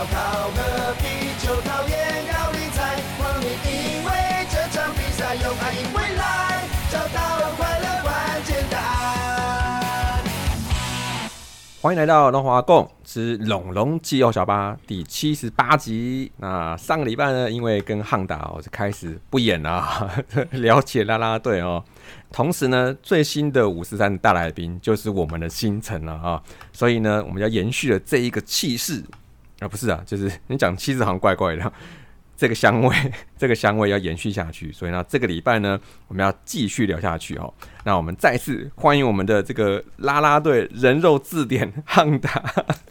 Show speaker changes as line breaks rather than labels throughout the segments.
烧烤和啤酒，讨厌高理财，光你因为这场比赛，用爱赢未来，找到快乐关键答案。
欢迎来到龙华共之龙龙气候小巴第七十八集。那上个礼拜呢，因为跟汉达我就开始不演了，了解啦啦队哦。同时呢，最新的五十三大来宾就是我们的星辰了啊。所以呢，我们要延续了这一个气势啊，不是啊，就是 你讲七字好像怪怪的。这个香味，这个香味要延续下去，所以呢，这个礼拜呢，我们要继续聊下去哦。那我们再次欢迎我们的这个拉拉队人肉字典汉达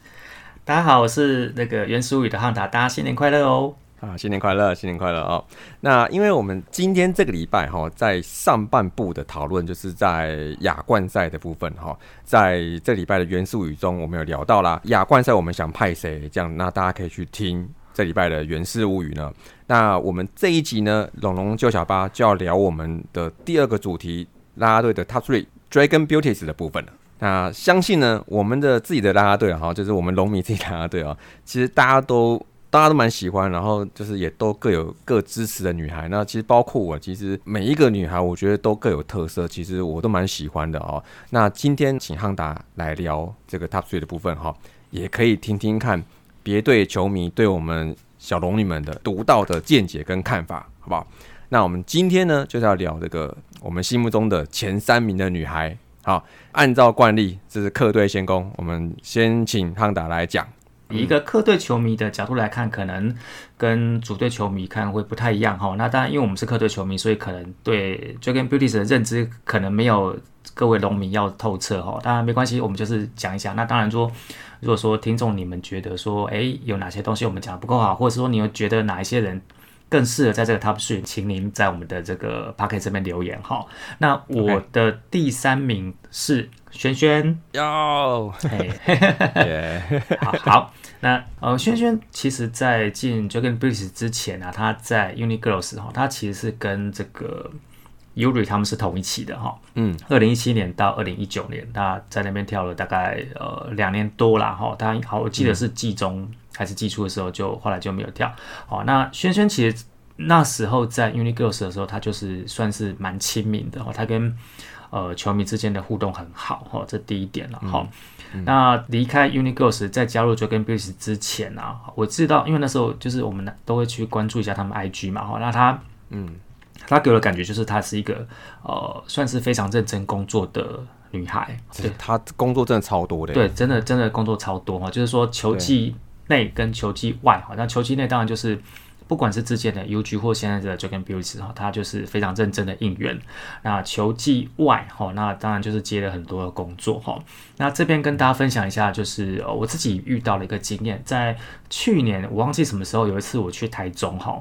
大家好，我是那个袁淑语的汉达，大家新年快乐哦！
啊，新年快乐，新年快乐哦。那因为我们今天这个礼拜哈，在上半部的讨论就是在亚冠赛的部分哈，在这礼拜的元素语中，我们有聊到啦，亚冠赛我们想派谁，这样那大家可以去听。这礼拜的《原氏物语》呢，那我们这一集呢，龙龙救小巴就要聊我们的第二个主题啦啦队的 Top Three Dragon Beauties 的部分了。那相信呢，我们的自己的啦啦队哈，就是我们龙迷自己啦啦队啊，其实大家都大家都蛮喜欢，然后就是也都各有各支持的女孩。那其实包括我，其实每一个女孩，我觉得都各有特色，其实我都蛮喜欢的哦。那今天请汉达来聊这个 Top Three 的部分哈，也可以听听看。别队球迷对我们小龙女们的独到的见解跟看法，好不好？那我们今天呢，就是要聊这个我们心目中的前三名的女孩。好，按照惯例，这是客队先攻，我们先请汉达来讲。
以一个客队球迷的角度来看，可能跟主队球迷看会不太一样哈。那当然，因为我们是客队球迷，所以可能对 Dragon Beauties 的认知可能没有各位农民要透彻哈。当然没关系，我们就是讲一下。那当然说。如果说听众你们觉得说，哎，有哪些东西我们讲的不够好，或者说你又觉得哪一些人更适合在这个 top three，请您在我们的这个 p o c k e t 这边留言哈。那我的第三名是轩轩
哟，
好好。那呃，轩轩其实在进 Dragon b r i s 之前啊，他在 Unigirls 哈，他其实是跟这个。Yuri 他们是同一期的哈，嗯，二零一七年到二零一九年，他在那边跳了大概呃两年多了哈。他好，我记得是季中还是季初的时候，就后来就没有跳。好，那轩轩其实那时候在 Uni Girls 的时候，他就是算是蛮亲民的哈，他跟呃球迷之间的互动很好哈，这第一点了哈。那离开 Uni Girls 在加入 Dragon b a s e 之前啊，我知道，因为那时候就是我们都会去关注一下他们 IG 嘛哈，那他嗯。她给我的感觉就是她是一个呃，算是非常认真工作的女孩。
对，她工作真的超多的。
对，真的真的工作超多哈。就是说球季内跟球季外哈，那球季内当然就是不管是之前的 UG 或现在的 Dragon Beauty 哈，他就是非常认真的应援。那球技外哈，那当然就是接了很多的工作哈。那这边跟大家分享一下，就是我自己遇到了一个经验，在去年我忘记什么时候有一次我去台中哈。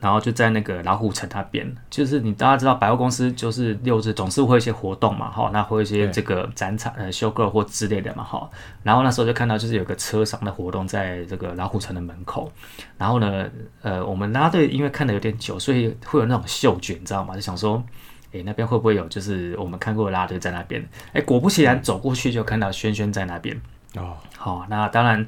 然后就在那个老虎城那边，就是你大家知道百货公司就是六日总是会有一些活动嘛，哈，那会有一些这个展场呃修购或之类的嘛，哈。然后那时候就看到就是有个车商的活动在这个老虎城的门口，然后呢，呃，我们拉队因为看的有点久，所以会有那种嗅觉，你知道吗？就想说，诶，那边会不会有就是我们看过的拉队在那边？诶，果不其然，走过去就看到轩轩在那边。哦，好，那当然，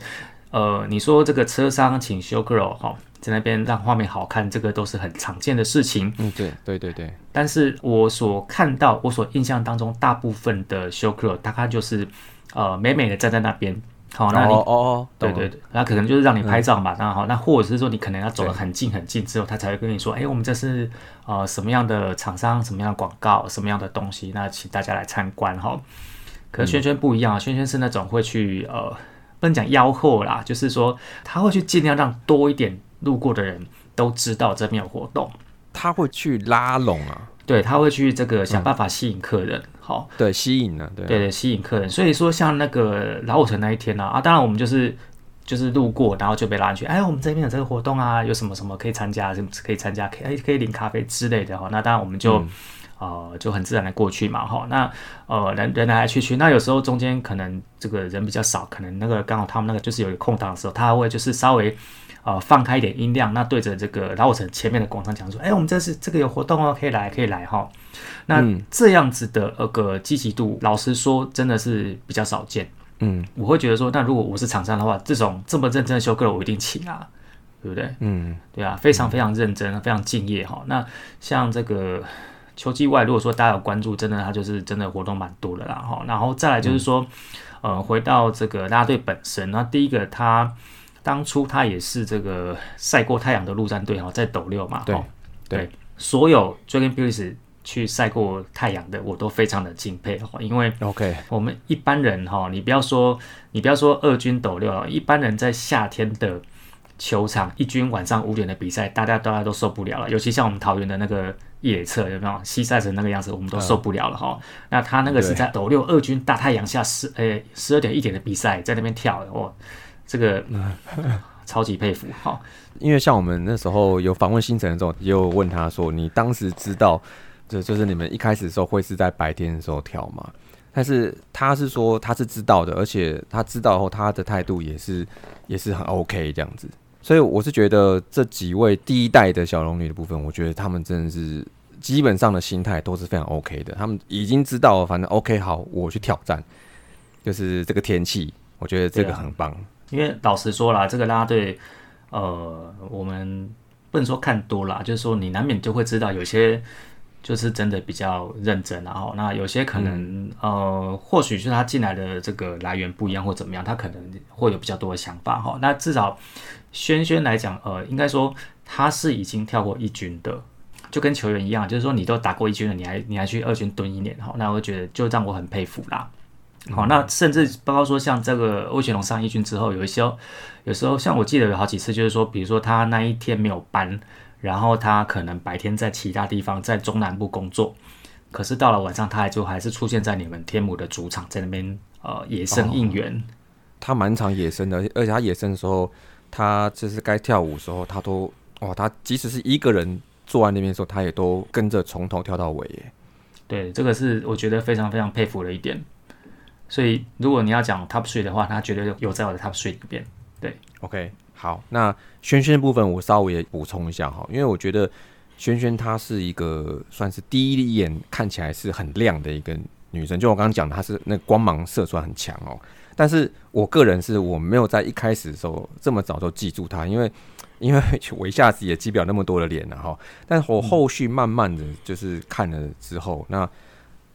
呃，你说这个车商请修 girl 哈。在那边让画面好看，这个都是很常见的事情。
嗯，对对对对。
但是我所看到，我所印象当中，大部分的 show girl 大概就是呃美美的站在那边。好，那你
哦哦，
对对对，那可能就是让你拍照嘛。那好，那或者是说你可能要走得很近很近之后，他才会跟你说，哎，我们这是呃什么样的厂商，什么样的广告，什么样的东西，那请大家来参观哈。可是轩轩不一样啊，轩轩是那种会去呃不能讲吆喝啦，就是说他会去尽量让多一点。路过的人都知道这边有活动，
他会去拉拢啊，
对他会去这个想办法吸引客人，好，
对，吸引了，对，
对对，吸引客人。所以说，像那个老五城那一天呢，啊，当然我们就是就是路过，然后就被拉去，哎，我们这边有这个活动啊，有什么什么可以参加，什么可以参加，可以可以领咖啡之类的哈。那当然我们就呃就很自然的过去嘛，哈。那呃人人来来去去，那有时候中间可能这个人比较少，可能那个刚好他们那个就是有一个空档的时候，他会就是稍微。呃，放开一点音量，那对着这个老城前面的广场讲说：“哎，我们这是这个有活动哦，可以来，可以来哈。”那这样子的那个积极度，老实说，真的是比较少见。
嗯
我会觉得说，那如果我是厂商的话，这种这么认真的修课我一定请啊，对不对？
嗯
对啊，非常非常认真，非常敬业哈。那像这个秋季外，如果说大家有关注，真的他就是真的活动蛮多的啦哈。然后再来就是说，呃，回到这个啦啦队本身，那第一个它当初他也是这个晒过太阳的陆战队哈，在斗六嘛，
对
齁
对。
对，所有 Dragon d 去晒过太阳的，我都非常的敬佩哈，因为
，OK，
我们一般人哈，你不要说你不要说二军斗六了，一般人在夏天的球场，一军晚上五点的比赛，大家大家都受不了了。尤其像我们桃园的那个野侧，有没有？西晒成那个样子，我们都受不了了哈。那他那个是在斗六二军大太阳下十诶十二点一点的比赛，在那边跳的哦，这个、超级佩服 哈。
因为像我们那时候有访问星辰的时候，也有问他说，你当时知道，就就是你们一开始的时候会是在白天的时候跳吗？但是他是说他是知道的，而且他知道后，他的态度也是也是很 OK 这样子。所以我是觉得这几位第一代的小龙女的部分，我觉得他们真的是基本上的心态都是非常 OK 的。他们已经知道了，反正 OK 好，我去挑战，就是这个天气，我觉得这个很棒。
因为老实说啦，这个啦啦队，呃，我们不能说看多啦，就是说你难免就会知道有些就是真的比较认真然后那有些可能、呃，或许是他进来的这个来源不一样或怎么样，他可能会有比较多的想法哈。那至少轩轩来讲，呃，应该说他是已经跳过一军的。就跟球员一样，就是说你都打过一军了，你还你还去二军蹲一年哈，那我觉得就让我很佩服啦。好，那甚至包括说像这个欧学龙上一军之后，有一些有时候像我记得有好几次，就是说，比如说他那一天没有班，然后他可能白天在其他地方在中南部工作，可是到了晚上他还就还是出现在你们天母的主场，在那边呃野生应援。
他蛮常野生的，而且而且他野生的时候，他就是该跳舞的时候，他都哇，他即使是一个人坐在那边的时候，他也都跟着从头跳到尾耶。
对，这个是我觉得非常非常佩服的一点。所以如果你要讲 top three 的话，他绝对有在我的 top three 里边。
对 OK，好，那轩轩的部分我稍微也补充一下哈，因为我觉得轩轩她是一个算是第一眼看起来是很亮的一个女生，就我刚刚讲的，她是那光芒射出来很强哦。但是我个人是我没有在一开始的时候这么早就记住她，因为因为我一下子也记不了那么多的脸了哈。但我后续慢慢的就是看了之后，那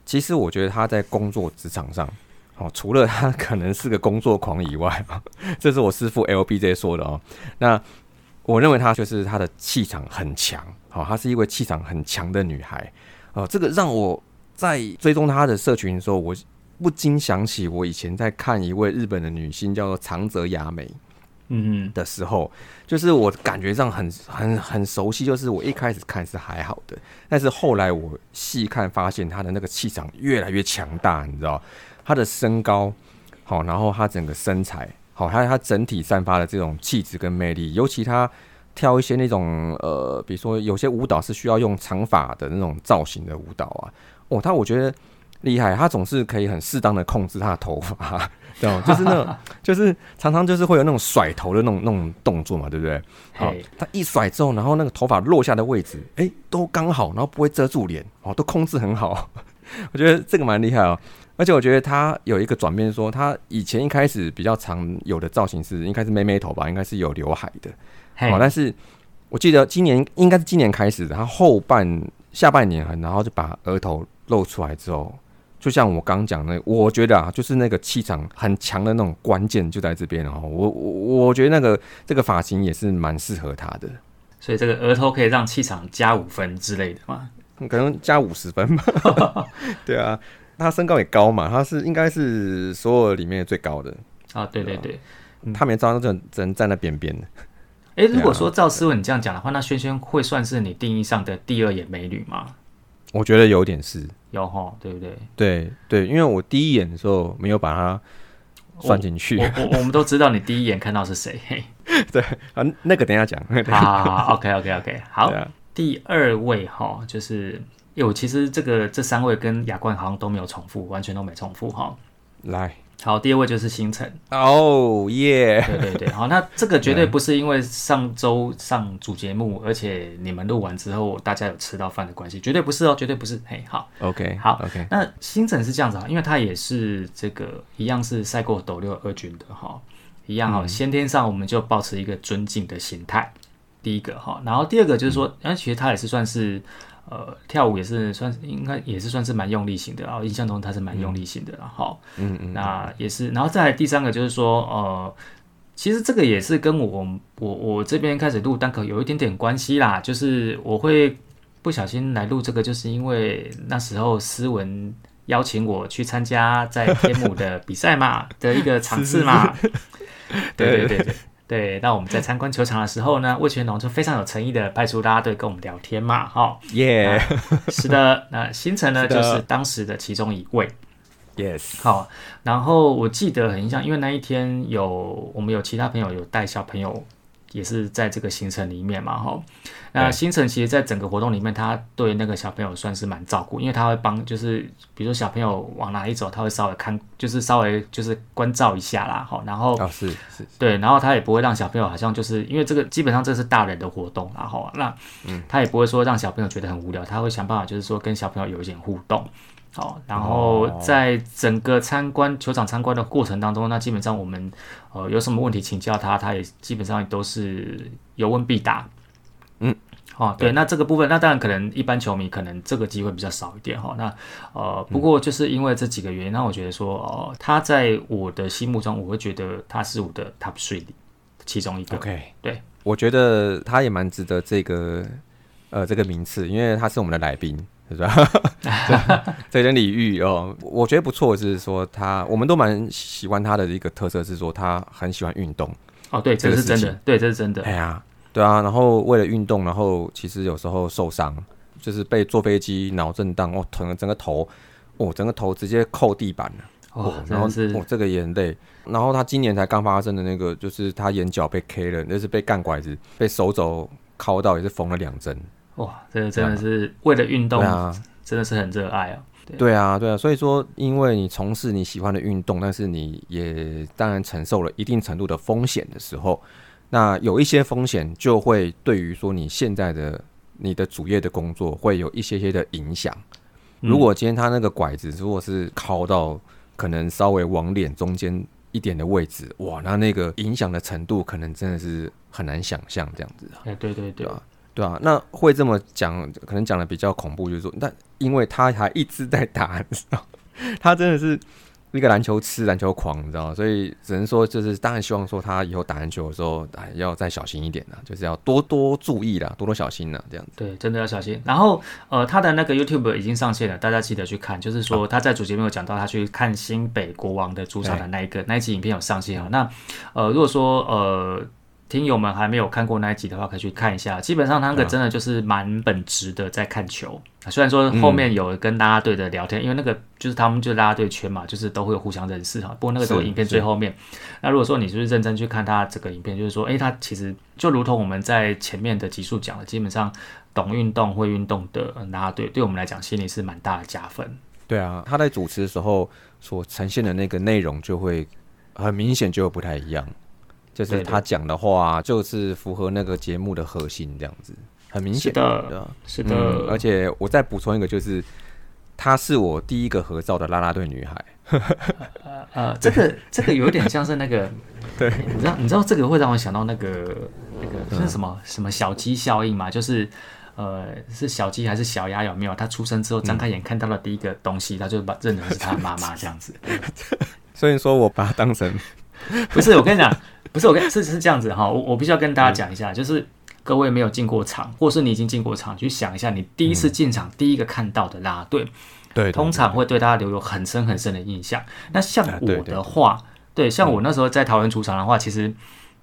其实我觉得她在工作职场上。哦，除了他 可能是个工作狂以外，这是我师傅 LBJ 说的哦。那我认为她就是她的气场很强，好、她是一位气场很强的女孩。哦，这个让我在追踪她的社群的时候，我不禁想起我以前在看一位日本的女星叫做长泽雅美
嗯，
的时候，就是我感觉上很很很熟悉，就是我一开始看是还好的，但是后来我细看发现她的那个气场越来越强大，你知道。她的身高好，然后他整个身材好，还有他整体散发的这种气质跟魅力，尤其他跳一些那种呃，比如说有些舞蹈是需要用长发的那种造型的舞蹈啊，哦，他我觉得厉害，他总是可以很适当的控制他的头发，对吗？就是那种，就是常常就是会有那种甩头的那种那种动作嘛，对不对？好他，一甩之后，然后那个头发落下的位置，哎、都刚好，然后不会遮住脸，哦，都控制很好，我觉得这个蛮厉害哦。而且我觉得他有一个转变，说他以前一开始比较常有的造型是应该是妹妹头吧，应该是有刘海的。
嘿
好，但是我记得今年应该是今年开始的，他后半下半年，然后就把额头露出来之后，就像我刚讲的，我觉得啊，就是那个气场很强的那种关键就在这边哦。我我我觉得那个这个发型也是蛮适合他的，
所以这个额头可以让气场加五分之类的嘛。
可能加五十分吧。对啊，他身高也高嘛，他是应该是所有里面最高的。
啊，对对对。
他没照，只能只能站在边边的。
哎，如果说赵思文你这样讲的话，那萱萱会算是你定义上的第二眼美女吗？
我觉得有点是，
有哈，对不对？
对对，因为我第一眼的时候没有把她算进去
我我我们都知道你第一眼看到是谁。对
啊，那个等一下讲。
好好好，OK OK OK，好。
啊，
第二位哈，就是有其实这个这三位跟亚冠好像都没有重复，完全都没重复哈。
来，
好，第二位就是星辰。
哦耶，
对对对，好，那这个绝对不是因为上周上主节目，而且你们录完之后大家有吃到饭的关系，绝对不是哦，绝对不是。嘿，好
，OK，
好
，OK，
那星辰是这样子啊，因为他也是这个一样是赛过斗六二军的哈，一样哈，先天上我们就保持一个尊敬的心态，第一个哈，然后第二个就是说，那、其实他也是算是呃跳舞也是算是应该也是算是蛮用力型的啊，印象中他是蛮用力型的啦哈，
嗯嗯，
那也是，然后再来第三个就是说呃。其实这个也是跟我我我这边开始录单口有一点点关系啦，就是我会不小心来录这个，就是因为那时候思文邀请我去参加在天母的比赛嘛的一个场次嘛，对对对对对。那我们在参观球场的时候呢，魏全龙就非常有诚意的派出大家队跟我们聊天嘛，哈、
耶
是的，那星辰呢
是
就是当时的其中一位。
，Yes，
好，然后我记得很印象，因为那一天有我们有其他朋友有带小朋友，也是在这个行程里面嘛，哈。那
对
行程其实在整个活动里面，他对那个小朋友算是蛮照顾，因为他会帮，就是比如说小朋友往哪里走，他会稍微看，就是稍微就是关照一下啦，哈。然后
哦是是，
对，然后他也不会让小朋友好像就是因为这个基本上这是大人的活动，然后那嗯他也不会说让小朋友觉得很无聊，他会想办法就是说跟小朋友有一点互动。好，然后
哦
在整个参观球场参观的过程当中，那基本上我们呃有什么问题请教他，他也基本上都是有问必答。
嗯，
哦，对，那这个部分，那当然可能一般球迷可能这个机会比较少一点哈。那呃，不过就是因为这几个原因，那我觉得说，哦、他在我的心目中，我会觉得他是我的 top three 里其中一个。
OK，
对，
我觉得他也蛮值得这个呃这个名次，因为他是我们的来宾，是吧？这人李玉哦，我觉得不错，是说他我们都蛮喜欢他的一个特色是说他很喜欢运动。
哦，对，这
这个
是真的，对，这是真的。
哎呀，对啊，然后为了运动，然后其实有时候受伤，就是被坐飞机脑震荡，哦，整个整个头，哦，整个头直接扣地板了。
哦，
然后
是
哦，这个也很累。然后他今年才刚发生的那个，就是他眼角被 K 了，就是被干拐子，被手肘敲到，也是缝了两针。
哇，这个真的是为了运动，
啊，
真的是很热爱啊。
对啊，对啊。所以说，因为你从事你喜欢的运动，但是你也当然承受了一定程度的风险的时候，那有一些风险就会对于说你现在的你的主业的工作会有一些些的影响。
嗯
如果今天他那个拐子如果是靠到可能稍微往脸中间一点的位置，哇，那那个影响的程度可能真的是很难想象这样子啊，
哎，对对对
对啊，那会这么讲，可能讲的比较恐怖，就是说，但因为他还一直在打，你知道，他真的是一个篮球痴、篮球狂，你知道，所以只能说，就是当然希望说他以后打篮球的时候，哎，要再小心一点啦，就是要多多注意啦，多多小心啦，这样子。
对，真的要小心。然后，呃，他的那个 YouTube 已经上线了，大家记得去看。就是说他在主节目有讲到他去看新北国王的主场的那一个那一集影片有上线啊。那呃，如果说呃听友们还没有看过那一集的话，可以去看一下。基本上他那个真的就是蛮本职的在看球。虽然说后面有跟啦啦队的聊天，因为那个就是他们就是啦啦队圈嘛，就是都会有互相认识哈。不过那个都
是
影片最后面。那如果说你就是认真去看他这个影片，就是说，诶，他其实就如同我们在前面的集数讲的，基本上懂运动、会运动的呃啦啦队，对我们来讲心里是蛮大的加分。
对啊，他在主持的时候所呈现的那个内容就会很明显就会不太一样，就是他讲的话就是符合那个节目的核心，这样子很明显
是的是的，
嗯，而且我再补充一个，就是她是我第一个合照的啦啦队女孩。
呃，这个 这个有点像是那个，
对，
你知道你知道这个会让我想到那个那个是什么、什么小鸡效应嘛？就是呃是小鸡还是小鸭有没有？它出生之后张开眼看到了第一个东西，他就把认成是他妈妈这样子。
所以说我把她当成
不是我跟你讲，不是我跟是是这样子哈，我我必须要跟大家讲一下，就是各位没有进过场，或是你已经进过场，去想一下你第一次进场、第一个看到的啦啦队，
对
通常会对大家留有很深很深的印象。那像我的话，对，像我那时候在桃园主场的话，其实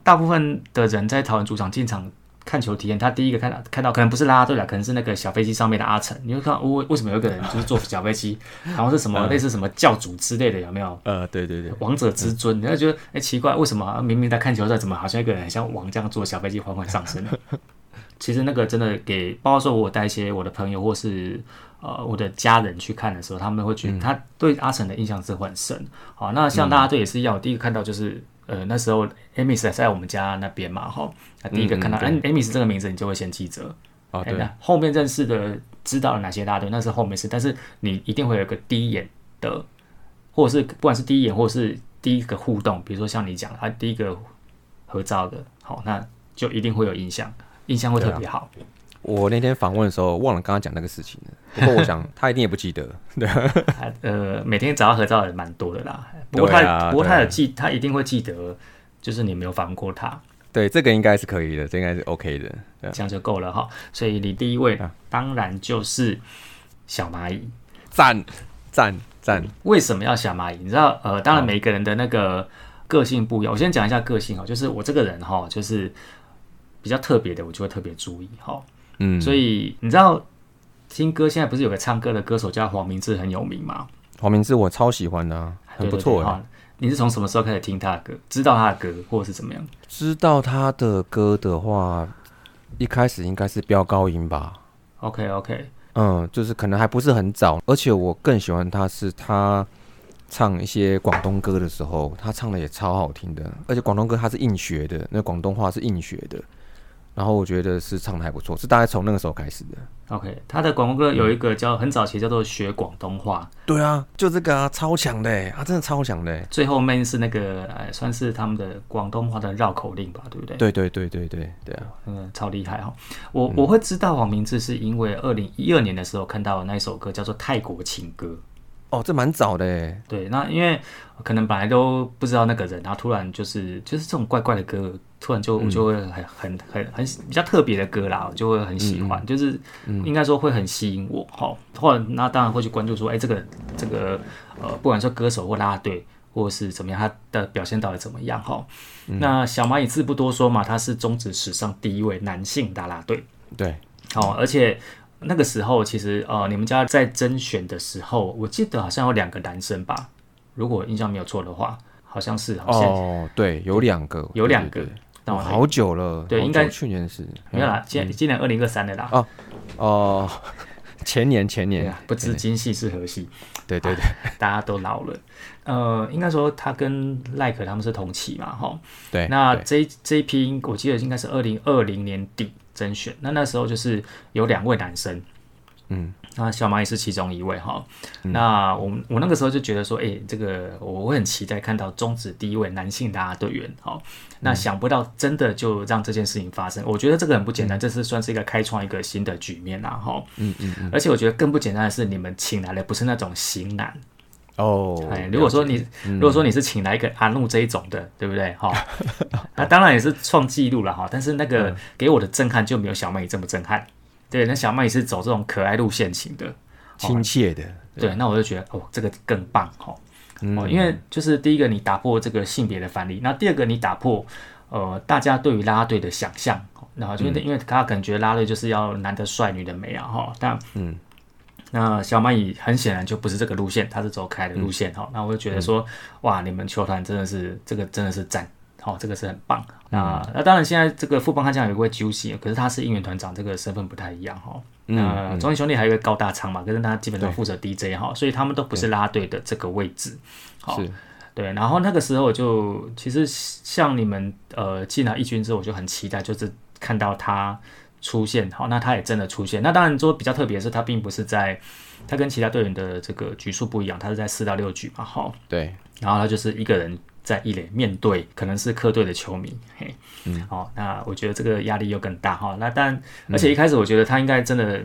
大部分的人在桃园主场进场看球体验，他第一个看到看到可能不是啦啦队了，可能是那个小飞机上面的阿成，你会看为为什么有一个人就是坐小飞机，然后是什么类似什么教主之类的，有没有？
呃，对对对，
王者之尊，你会觉得哎、奇怪，为什么明明在看球赛，怎么好像一个人很像王这样坐小飞机缓缓上升？其实那个真的给，包括说我带一些我的朋友或是呃我的家人去看的时候，他们会觉得他对阿成的印象是很深。好，那像大家队也是一样，我第一个看到就是呃那时候 Amy 在我们家那边嘛，哈，那第一个看到
嗯
Amy 这个名字，你就会先记着。
哦，对，
哎那后面认识的知道了哪些大队，那是后面事，但是你一定会有一个第一眼的，或者是不管是第一眼，或者是第一个互动，比如说像你讲啊，第一个合照的，好，那就一定会有印象，印象会特别好。
我那天访问的时候忘了刚刚讲那个事情了，不过我想他一定也不记得。对，
啊呃，每天找他合照的人蛮多的啦，不过他、
啊
不过他有
对
记，他一定会记得，就是你没有访问过他，
对，这个应该是可以的，这应该是 OK 的。
这样就够了哈。所以你第一位
啊
当然就是小蚂蚁。
赞赞赞，
为什么要小蚂蚁？你知道，呃，当然每一个人的那个个性不一样。我先讲一下个性哈，就是我这个人哈，就是比较特别的，我就会特别注意哈。
嗯，
所以你知道，听歌现在不是有个唱歌的歌手叫黄明志很有名吗？
黄明志我超喜欢的、啊，很不错
你是从什么时候开始听他的歌？知道他的歌，或者是怎么样？
知道他的歌的话，一开始应该是飙高音吧。
OK OK，
嗯，就是可能还不是很早，而且我更喜欢他是他唱一些广东歌的时候，他唱的也超好听的，而且广东歌他是硬学的，那广东话是硬学的，然后我觉得是唱的还不错，是大概从那个时候开始的。
OK，他的广东歌有一个叫很早期叫做学广东话，
对啊，就这个啊，超强的欸，他真的超强的欸。
最后面是那个呃，算是他们的广东话的绕口令吧，对不对？
对对对对对对啊，
嗯，超厉害哈！我我会知道黄明志是因为二零一二年的时候看到的那一首歌叫做《泰国情歌》。
哦，这蛮早的哎。
对，那因为可能本来都不知道那个人，然后突然就是就是这种怪怪的歌，突然就我就会很很很很比较特别的歌啦，我就会很喜欢，就是应该说会很吸引我哈。后来那当然会去关注说，哎、这个这个呃，不管说歌手或啦啦队。或是怎么样，他的表现到底怎么样？哈、那小蚂蚁字不多说嘛，他是中职史上第一位男性啦啦队。
对，
哦，而且那个时候其实呃，你们家在甄选的时候，我记得好像有两个男生吧，如果印象没有错的话，好像是，好像、
哦，对，有两个，
有两个
对对对好久了，好
对应该
去年是。
没有啦，今今年二零二三的啦。
哦哦，前年前年。
啊，不知今夕是何夕，
对对对，
大家都老了。呃，应该说他跟赖可他们是同期嘛，哈。
对，
那这一这一批，我记得应该是二零二零年底甄选，那那时候就是有两位男生，
嗯，
那小蚂蚁是其中一位哈。那我们我那个时候就觉得说，哎、这个我会很期待看到中止第一位男性啦啦队员，哈。那想不到真的就让这件事情发生，我觉得这个很不简单，这是算是一个开创一个新的局面啦，哈。
嗯嗯嗯，
而且我觉得更不简单的是，你们请来的不是那种型男，
哦
哎，，如果说你如果说你是请来一个阿怒这一种的，对不对？哈，那当然也是创纪录了哈，但是那个给我的震撼就没有小蚂蚁这么震撼。对，那小蚂蚁是走这种可爱路线型的，
亲切的，
对，那我就觉得哦，这个更棒哈。
嗯。
哦，因为就是第一个你打破这个性别的藩篱，那第二个你打破呃大家对于啦啦队的想象，哦。然后就
嗯。
因为他可能觉得啦啦队就是要男的帅，女的美啊哈，但
嗯。
那小蚂蚁很显然就不是这个路线，它是走可爱的路线
嗯
哈、那我就觉得说，哇，你们球团真的是这个真的是赞，好、这个是很棒。那
嗯
那当然，现在这个富邦悍将有一位 Juicy，可是他是应援团长，这个身份不太一样哈。
嗯
那中信兄弟还有一个高大昌嘛，可是他基本上负责 DJ 哈，所以他们都不是啦啦队的这个位置。好，
是
对，然后那个时候我就其实像你们呃进来一军之后，我就很期待，就是看到他出现。好，那他也真的出现。那当然说比较特别的是，他并不是在他跟其他队员的这个局数不一样，他是在四到六局嘛，好，
对，
然后他就是一个人在一垒面对可能是客队的球迷，嘿，嗯，好，那我觉得这个压力又更大哈。那但而且一开始我觉得他应该真的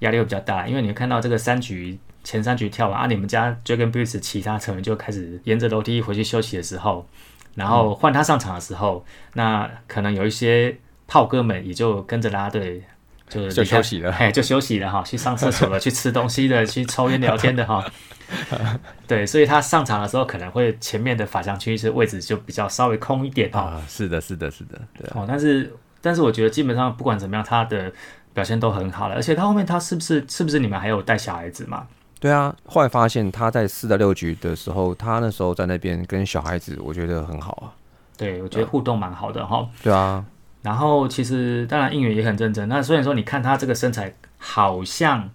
压力会比较大，因为你看到这个三局前三局跳完啊，你们家 Dragon Breeze 其他成员就开始沿着楼梯回去休息的时候，然后换他上场的时候，那可能有一些炮哥们也就跟着拉队。就
就休息了
哎，就休息了哈，去上厕所了，去吃东西的，去抽烟聊天的哈。对，所以他上场的时候可能会前面的法香区是位置就比较稍微空一点哈。
啊，是的，是的，是的，对啊，
哦，但是但是我觉得基本上不管怎么样，他的表现都很好了，而且他后面他是不是是不是你们还有带小孩子嘛？
对啊。后来发现他在四到六局的时候，他那时候在那边跟小孩子，我觉得很好啊。
对，我觉得互动蛮好的哈。
对啊，
然后其实当然应援也很认真。那虽然说你看他这个身材好像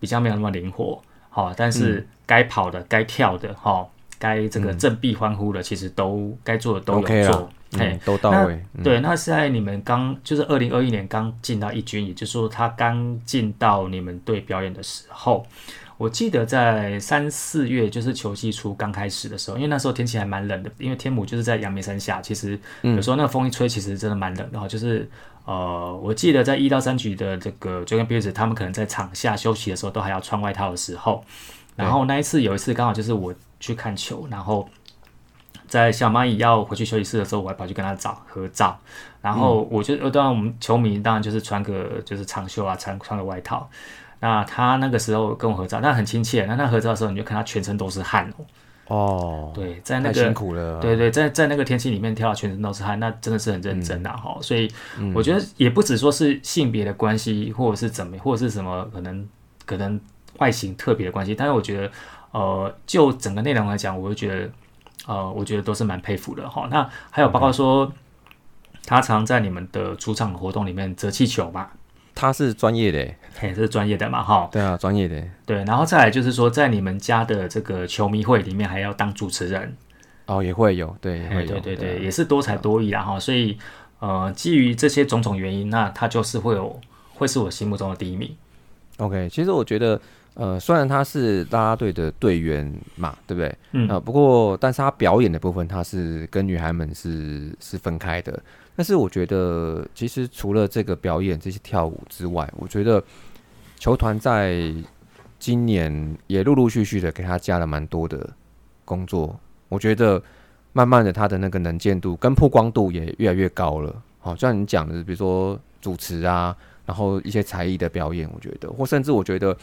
比较没有那么灵活，好、但是该跑的、该跳的，哈、该这个振臂欢呼的，其实都该做的都有做。嘿
嗯，都到位。嗯
对，那是在你们刚就是二零二一年刚进到一军，也就是说他刚进到你们队表演的时候，我记得在三四月就是球季初刚开始的时候，因为那时候天气还蛮冷的，因为天母就是在阳明山下，其实有时候那个风一吹，其实真的蛮冷的哈。就是呃，我记得在一到三局的这个 j o g a n b e a r s 他们可能在场下休息的时候都还要穿外套的时候，然后那一次有一次刚好就是我去看球，然后。在小蚂蚁要回去休息室的时候，我还跑去跟他找合照，然后我就呃当然我们球迷当然就是穿个就是长袖啊，穿穿个外套。那他那个时候跟我合照，那很亲切。那他合照的时候，你就看他全身都是汗哦。
哦，
对，在那
个辛
个
苦了。
对对，在在那个天气里面跳，全身都是汗，那真的是很认真啊、哈、所以我觉得也不只说是性别的关系，或者是怎么，或者是什么可能可能外形特别的关系，但是我觉得呃，就整个内容来讲，我会觉得呃，我觉得都是蛮佩服的哈。那还有包括说，他常在你们的主场活动里面折气球嘛，
他是专业的欸，
嘿，这是专业的嘛哈。
对啊，专业的欸。
对，然后再来就是说，在你们家的这个球迷会里面还要当主持人，
哦，也会有，对，也
哎，
会有，
对对对，
啊
也是多才多艺啦哈。所以呃，基于这些种种原因，那他就是会有会是我心目中的第一名。
OK，其实我觉得，呃，虽然他是啦啦队的队员嘛，对不对？
嗯
呃，不过，但是他表演的部分，他是跟女孩们是是分开的。但是我觉得，其实除了这个表演、这些跳舞之外，我觉得球团在今年也陆陆续续的给他加了蛮多的工作。我觉得慢慢的，他的那个能见度跟曝光度也越来越高了。好、像你讲的，比如说主持啊，然后一些才艺的表演，我觉得，或甚至我觉得，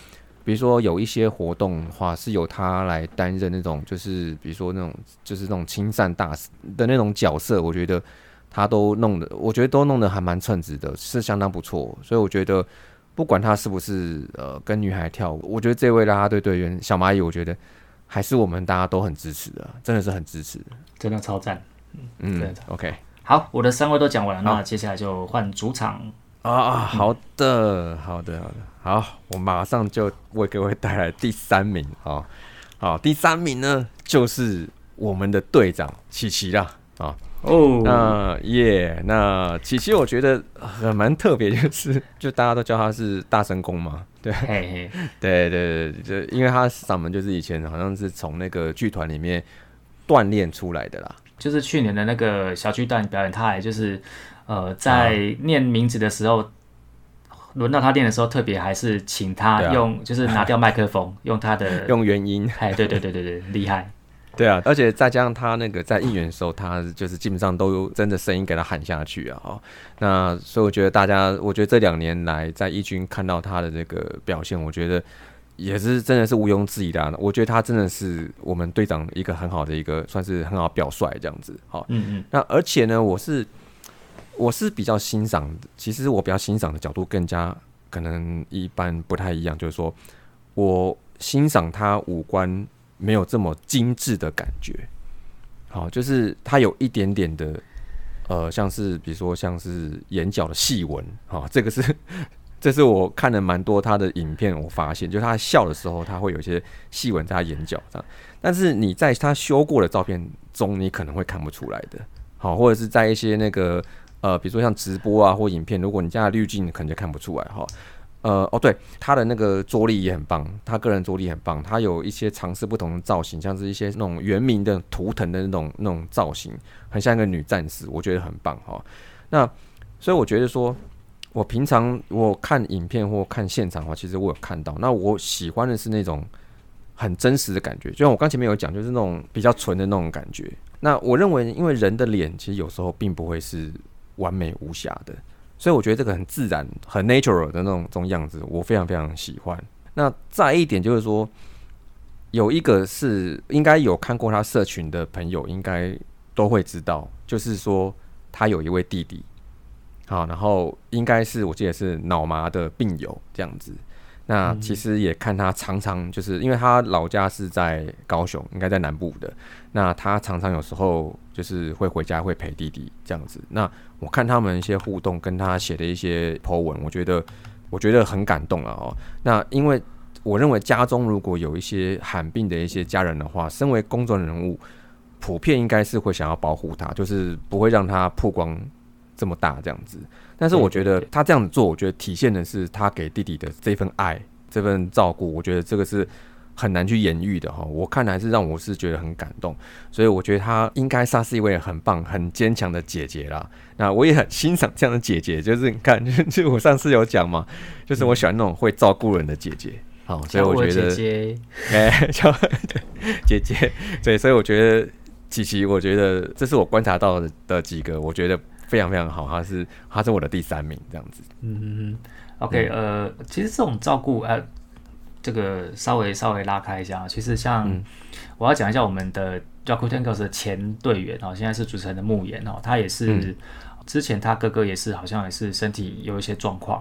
比如说有一些活动的话，是由他来担任那种，就是比如说那种，就是那种亲善大使的那种角色，我觉得他都弄的，我觉得都弄得还蛮称职的，是相当不错。所以我觉得，不管他是不是呃跟女孩跳舞，我觉得这位啦啦队队员小蚂蚁，我觉得还是我们大家都很支持的，真的是很支持。
真的超赞。
嗯
对
，OK。
好，我的三位都讲完了，那接下来就换主场。
啊啊，好的，好的，好的，好，我马上就为各位带来第三名啊，好，第三名呢就是我们的队长琪琪啦啊，
哦，
那耶，那琪琪我觉得很蛮特别，就是 就大家都叫他是大神功嘛，对。
嘿嘿，
对 对对，就因为他嗓门就是以前好像是从那个剧团里面锻炼出来的啦，
就是去年的那个小巨蛋表演，他还就是呃在念名字的时候。轮到他练的时候，特别还是请他用，就是拿掉麦克风，用他的，
用原音。
哎，对对对对对，厉害，
对啊，而且再加上他那个在应援的时候，他就是基本上都有真的声音给他喊下去啊，哦，那所以我觉得大家，我觉得这两年来在一军看到他的这个表现，我觉得也是真的是毋庸置疑的啊、我觉得他真的是我们队长一个很好的一个算是很好表率这样子，好、
嗯嗯，
那而且呢，我是我是比较欣赏，其实我比较欣赏的角度更加可能一般不太一样，就是说我欣赏他五官没有这么精致的感觉，好，就是他有一点点的呃，像是比如说像是眼角的细纹，好，这个是。这是我看了蛮多他的影片，我发现，就他笑的时候，他会有一些细纹在他眼角上，但是你在他修过的照片中，你可能会看不出来的。好，或者是在一些那个呃，比如说像直播啊或影片，如果你加了滤镜，可能就看不出来哈。呃，哦，对，他的那个着力也很棒，他个人着力很棒，他有一些尝试不同的造型，像是一些那种原名的图腾的那种那种造型，很像一个女战士，我觉得很棒哈。那所以我觉得说，我平常我看影片或看现场的话，其实我有看到，那我喜欢的是那种很真实的感觉，就像我刚前面有讲，就是那种比较纯的那种感觉。那我认为，因为人的脸其实有时候并不会是完美无瑕的，所以我觉得这个很自然、很 natural 的那种这种样子，我非常非常喜欢。那再一点就是说，有一个是应该有看过他社群的朋友，应该都会知道，就是说他有一位弟弟，好，然后应该是我记得是脑麻的病友这样子。那其实也看他常常就是因为他老家是在高雄，应该在南部的。那他常常有时候就是会回家会陪弟弟这样子。那我看他们一些互动，跟他写的一些 po 文，我觉得我觉得很感动了哦。那因为我认为家中如果有一些罕病的一些家人的话，身为公众人物，普遍应该是会想要保护他，就是不会让他曝光这么大这样子。但是我觉得他这样子做，我觉得体现的是他给弟弟的这份爱、这份照顾，我觉得这个是很难去言喻的哈。我看来是让我是觉得很感动，所以我觉得她应该算是一位很棒、很坚强的姐姐啦。那我也很欣赏这样的姐姐，就是你看，就我上次有讲嘛，就是我喜欢那种会照顾人的姐姐。好，所以我觉得，哎，叫姐姐，对，所以我觉得琪琪，我觉得这是我观察到的几个，我觉得非常非常好，她是她是我的第三名这样子。
嗯嗯嗯，OK，呃，其实这种照顾，呃，这个稍微稍微拉开一下，其实像我要讲一下我们的 Jaco Tankers 的前队员哦，现在是主持人的慕言哦，他也是之前他哥哥也是好像也是身体有一些状况。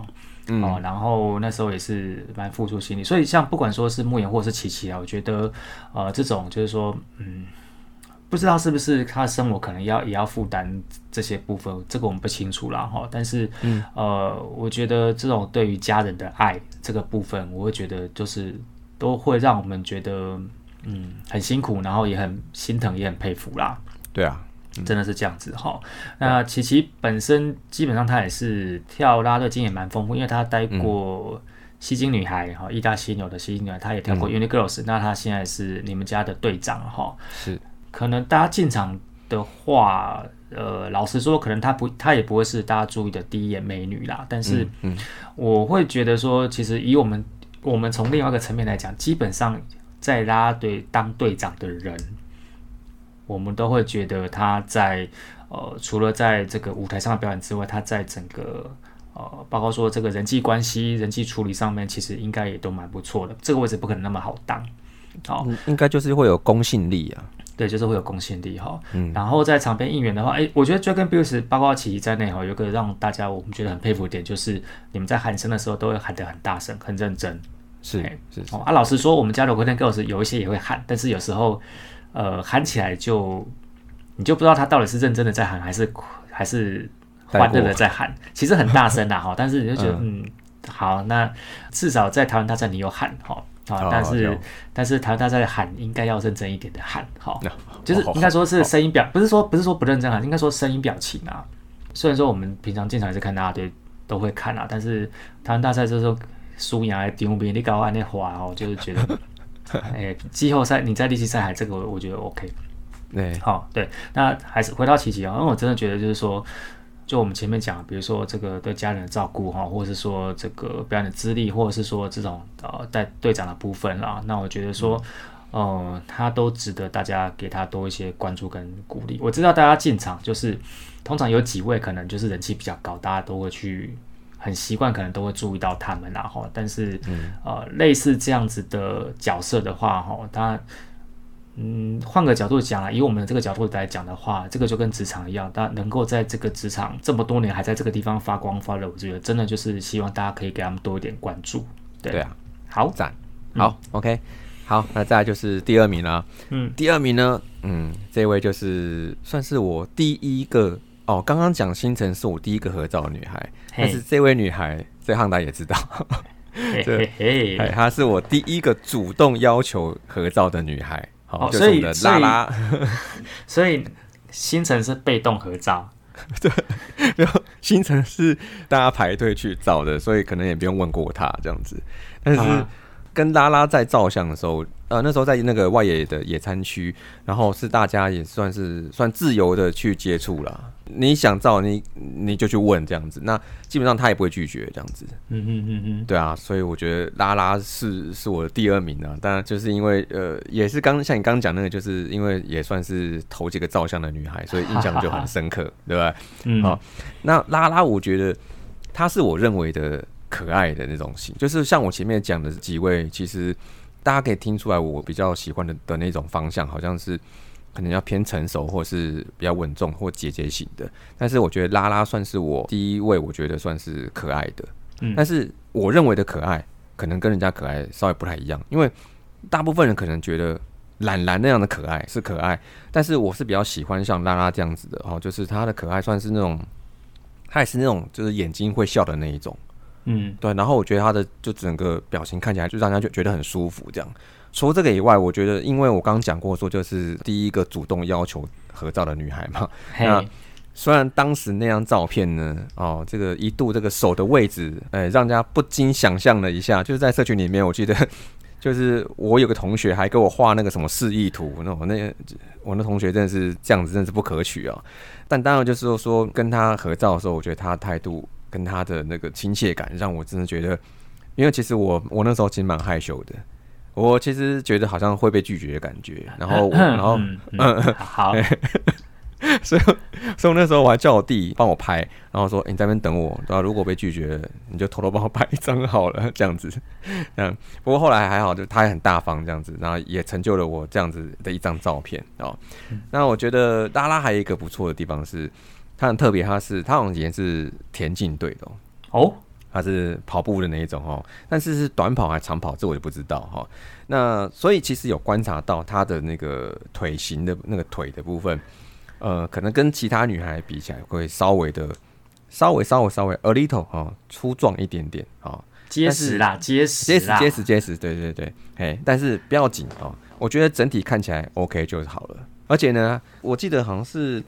哦，然后那时候也是蛮付出心力，所以像不管说是慕言或者是琪琪啊，我觉得，呃，这种就是说，嗯，不知道是不是他的生活可能要也要负担这些部分，这个我们不清楚啦哈。但是，呃，我觉得这种对于家人的爱这个部分，我会觉得就是都会让我们觉得，嗯，很辛苦，然后也很心疼，也很佩服啦。
对啊。
真的是这样子哈，那琪琪本身基本上她也是跳拉的经验蛮丰富，因为她待过吸金女孩哈，意大犀牛的吸金女孩，她也跳过 Uni Girls，那她现在是你们家的队长哈。
是，
可能大家进场的话，呃，老实说，可能她不，她也不会是大家注意的第一眼美女啦。但是，我会觉得说，其实以我们我们从另外一个层面来讲，基本上在拉队当队长的人。我们都会觉得他在呃，除了在这个舞台上的表演之外，他在整个呃，包括说这个人际关系、人际处理上面，其实应该也都蛮不错的。这个位置不可能那么好当，好，
应该就是会有公信力啊。
对，就是会有公信力哈。嗯。然后在场边应援的话，哎，我觉得 Dragon b u s 包括奇奇在内哈，有个让大家我们觉得很佩服的点，就是你们在喊声的时候都会喊得很大声、很认真。
是是。
哦啊，老实说，我们家的 Golden Girls 有一些也会喊，但是有时候。呃，喊起来就你就不知道他到底是认真的在喊，还是还是欢乐的在喊。其实很大声的哈，但是你就觉得嗯，好，那至少在台湾大赛你有喊哈，好，但是但是台湾大赛喊应该要认真一点的喊，好，就是应该说是声音表，不是说不是说不认真啊，应该说声音表情啊。虽然说我们平常经常也是看大家队都会看啊，但是台湾大赛这时候输赢还丢兵，你搞完那话哦，就是觉得。哎，季后赛你在例行赛还这个，我觉得 OK。
对，
好，对，那还是回到琪琪啊，因为我真的觉得就是说，就我们前面讲，比如说这个对家人的照顾哈，或者是说这个表演的资历，或者是说这种呃带队长的部分啦，那我觉得说，呃，他都值得大家给他多一些关注跟鼓励。我知道大家进场就是通常有几位可能就是人气比较高，大家都会去。很习惯，可能都会注意到他们，然后，但是，呃，类似这样子的角色的话，哈，他，嗯，换个角度讲啊，以我们这个角度来讲的话，这个就跟职场一样，他能够在这个职场这么多年还在这个地方发光发热，我觉得真的就是希望大家可以给他们多一点关注。
对啊，
好。
赞，好，OK，好，那再来就是第二名了。嗯，第二名呢，嗯，这位就是算是我第一个。哦，刚刚讲星辰是我第一个合照的女孩，但是这位女孩，这汉达也知道，对，她是我第一个主动要求合照的女孩，好，就是我的拉拉，
所以星辰是被动合照，
对，然后星辰是大家排队去照的，所以可能也不用问过他这样子，但是。跟拉拉在照相的时候，呃，那时候在那个外野的野餐区，然后是大家也算是算自由的去接触了。你想照你你就去问这样子，那基本上他也不会拒绝这样子。嗯嗯嗯嗯，对啊，所以我觉得拉拉是是我的第二名啊。当然就是因为呃，也是刚像你刚刚讲那个，就是因为也算是头几个照相的女孩，所以印象就很深刻，对吧？嗯，好，那拉拉我觉得她是我认为的。可爱的那种型，就是像我前面讲的几位，其实大家可以听出来，我比较喜欢的的那种方向，好像是可能要偏成熟，或是比较稳重或姐姐型的。但是我觉得拉拉算是我第一位，我觉得算是可爱的。嗯，但是我认为的可爱，可能跟人家可爱稍微不太一样，因为大部分人可能觉得懒懒那样的可爱是可爱，但是我是比较喜欢像拉拉这样子的哦，就是她的可爱算是那种，她也是那种就是眼睛会笑的那一种，
嗯，
对。然后我觉得她的就整个表情看起来就让人家就觉得很舒服这样。除了这个以外，我觉得因为我刚刚讲过说就是第一个主动要求合照的女孩嘛，那，虽然当时那张照片呢，哦，这个一度这个手的位置，哎，让人家不禁想象了一下，就是在社群里面，我记得就是我有个同学还给我画那个什么示意图，那我那我那同学真的是这样子，真的是不可取啊。但当然就是说跟他合照的时候，我觉得他态度跟他的那个亲切感，让我真的觉得，因为其实我我那时候其实蛮害羞的，我其实觉得好像会被拒绝的感觉，然后我然后
嗯嗯 好，
所以，所以我那时候我还叫我弟帮我拍，然后说、欸你在那边等我，然后如果被拒绝，你就偷偷帮我拍一张好了，这样子。嗯，不过后来还好，就他也很大方这样子，然后也成就了我这样子的一张照片哦。那我觉得拉拉还有一个不错的地方是，他很特别，他是他好像以前是田径队的、哦。
哦，
他是跑步的那一种哦，但是是短跑还是长跑，这我就不知道哈、那所以其实有观察到他的那个腿型的那个腿的部分，呃，可能跟其他女孩比起来会稍微的稍微稍微稍微 a little 哦粗壮一点点哦，
结实啦，结实
结实，结实结实，对对对，嘿，但是不要紧哦，我觉得整体看起来 OK 就好了。而且呢，我记得好像是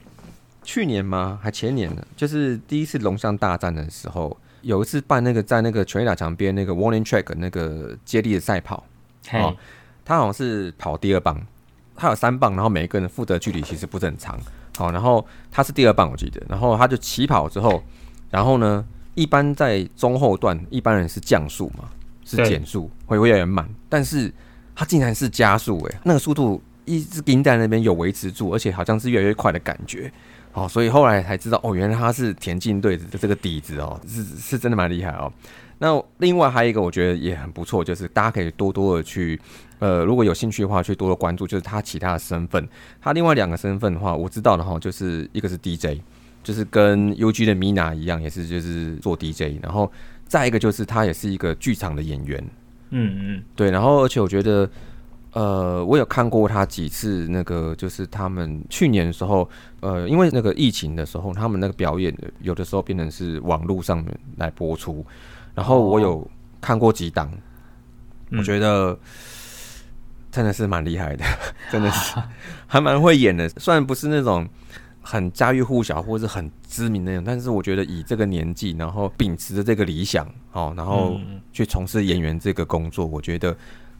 去年吗？还前年呢？就是第一次龙象大战的时候，有一次办那个在那个全垒打墙边那个 Warning Track 那个接力的赛跑，哦他好像是跑第二棒，他有三棒，然后每一个人负责距离其实不是很长，好，然后他是第二棒我记得，然后他就起跑之后，然后呢，一般在中后段一般人是降速嘛，是
对
减速会会越来越慢，但是他竟然是加速哎、那个速度一直盯在那边有维持住，而且好像是越来越快的感觉。哦，所以后来才知道，哦，原来他是田径队的这个底子哦，是是真的蛮厉害哦。那另外还有一个我觉得也很不错，就是大家可以多多的去，呃，如果有兴趣的话，去多多关注，就是他其他的身份。他另外两个身份的话，我知道的哈，就是一个是 DJ，就是跟 UG 的 Mina 一样，也是就是做 DJ，然后再一个就是他也是一个剧场的演员，
嗯嗯，
对，然后而且我觉得，呃，我有看过他几次那个，就是他们去年的时候，呃，因为那个疫情的时候，他们那个表演有的时候变成是网络上面来播出，然后我有看过几档，我
嗯
觉得真的是蛮厉害的，真的是 还蛮会演的，虽然不是那种。很家喻户晓或是很知名的那种，但是我觉得以这个年纪，然后秉持着这个理想，哦，然后
嗯
去从事演员这个工作，我觉得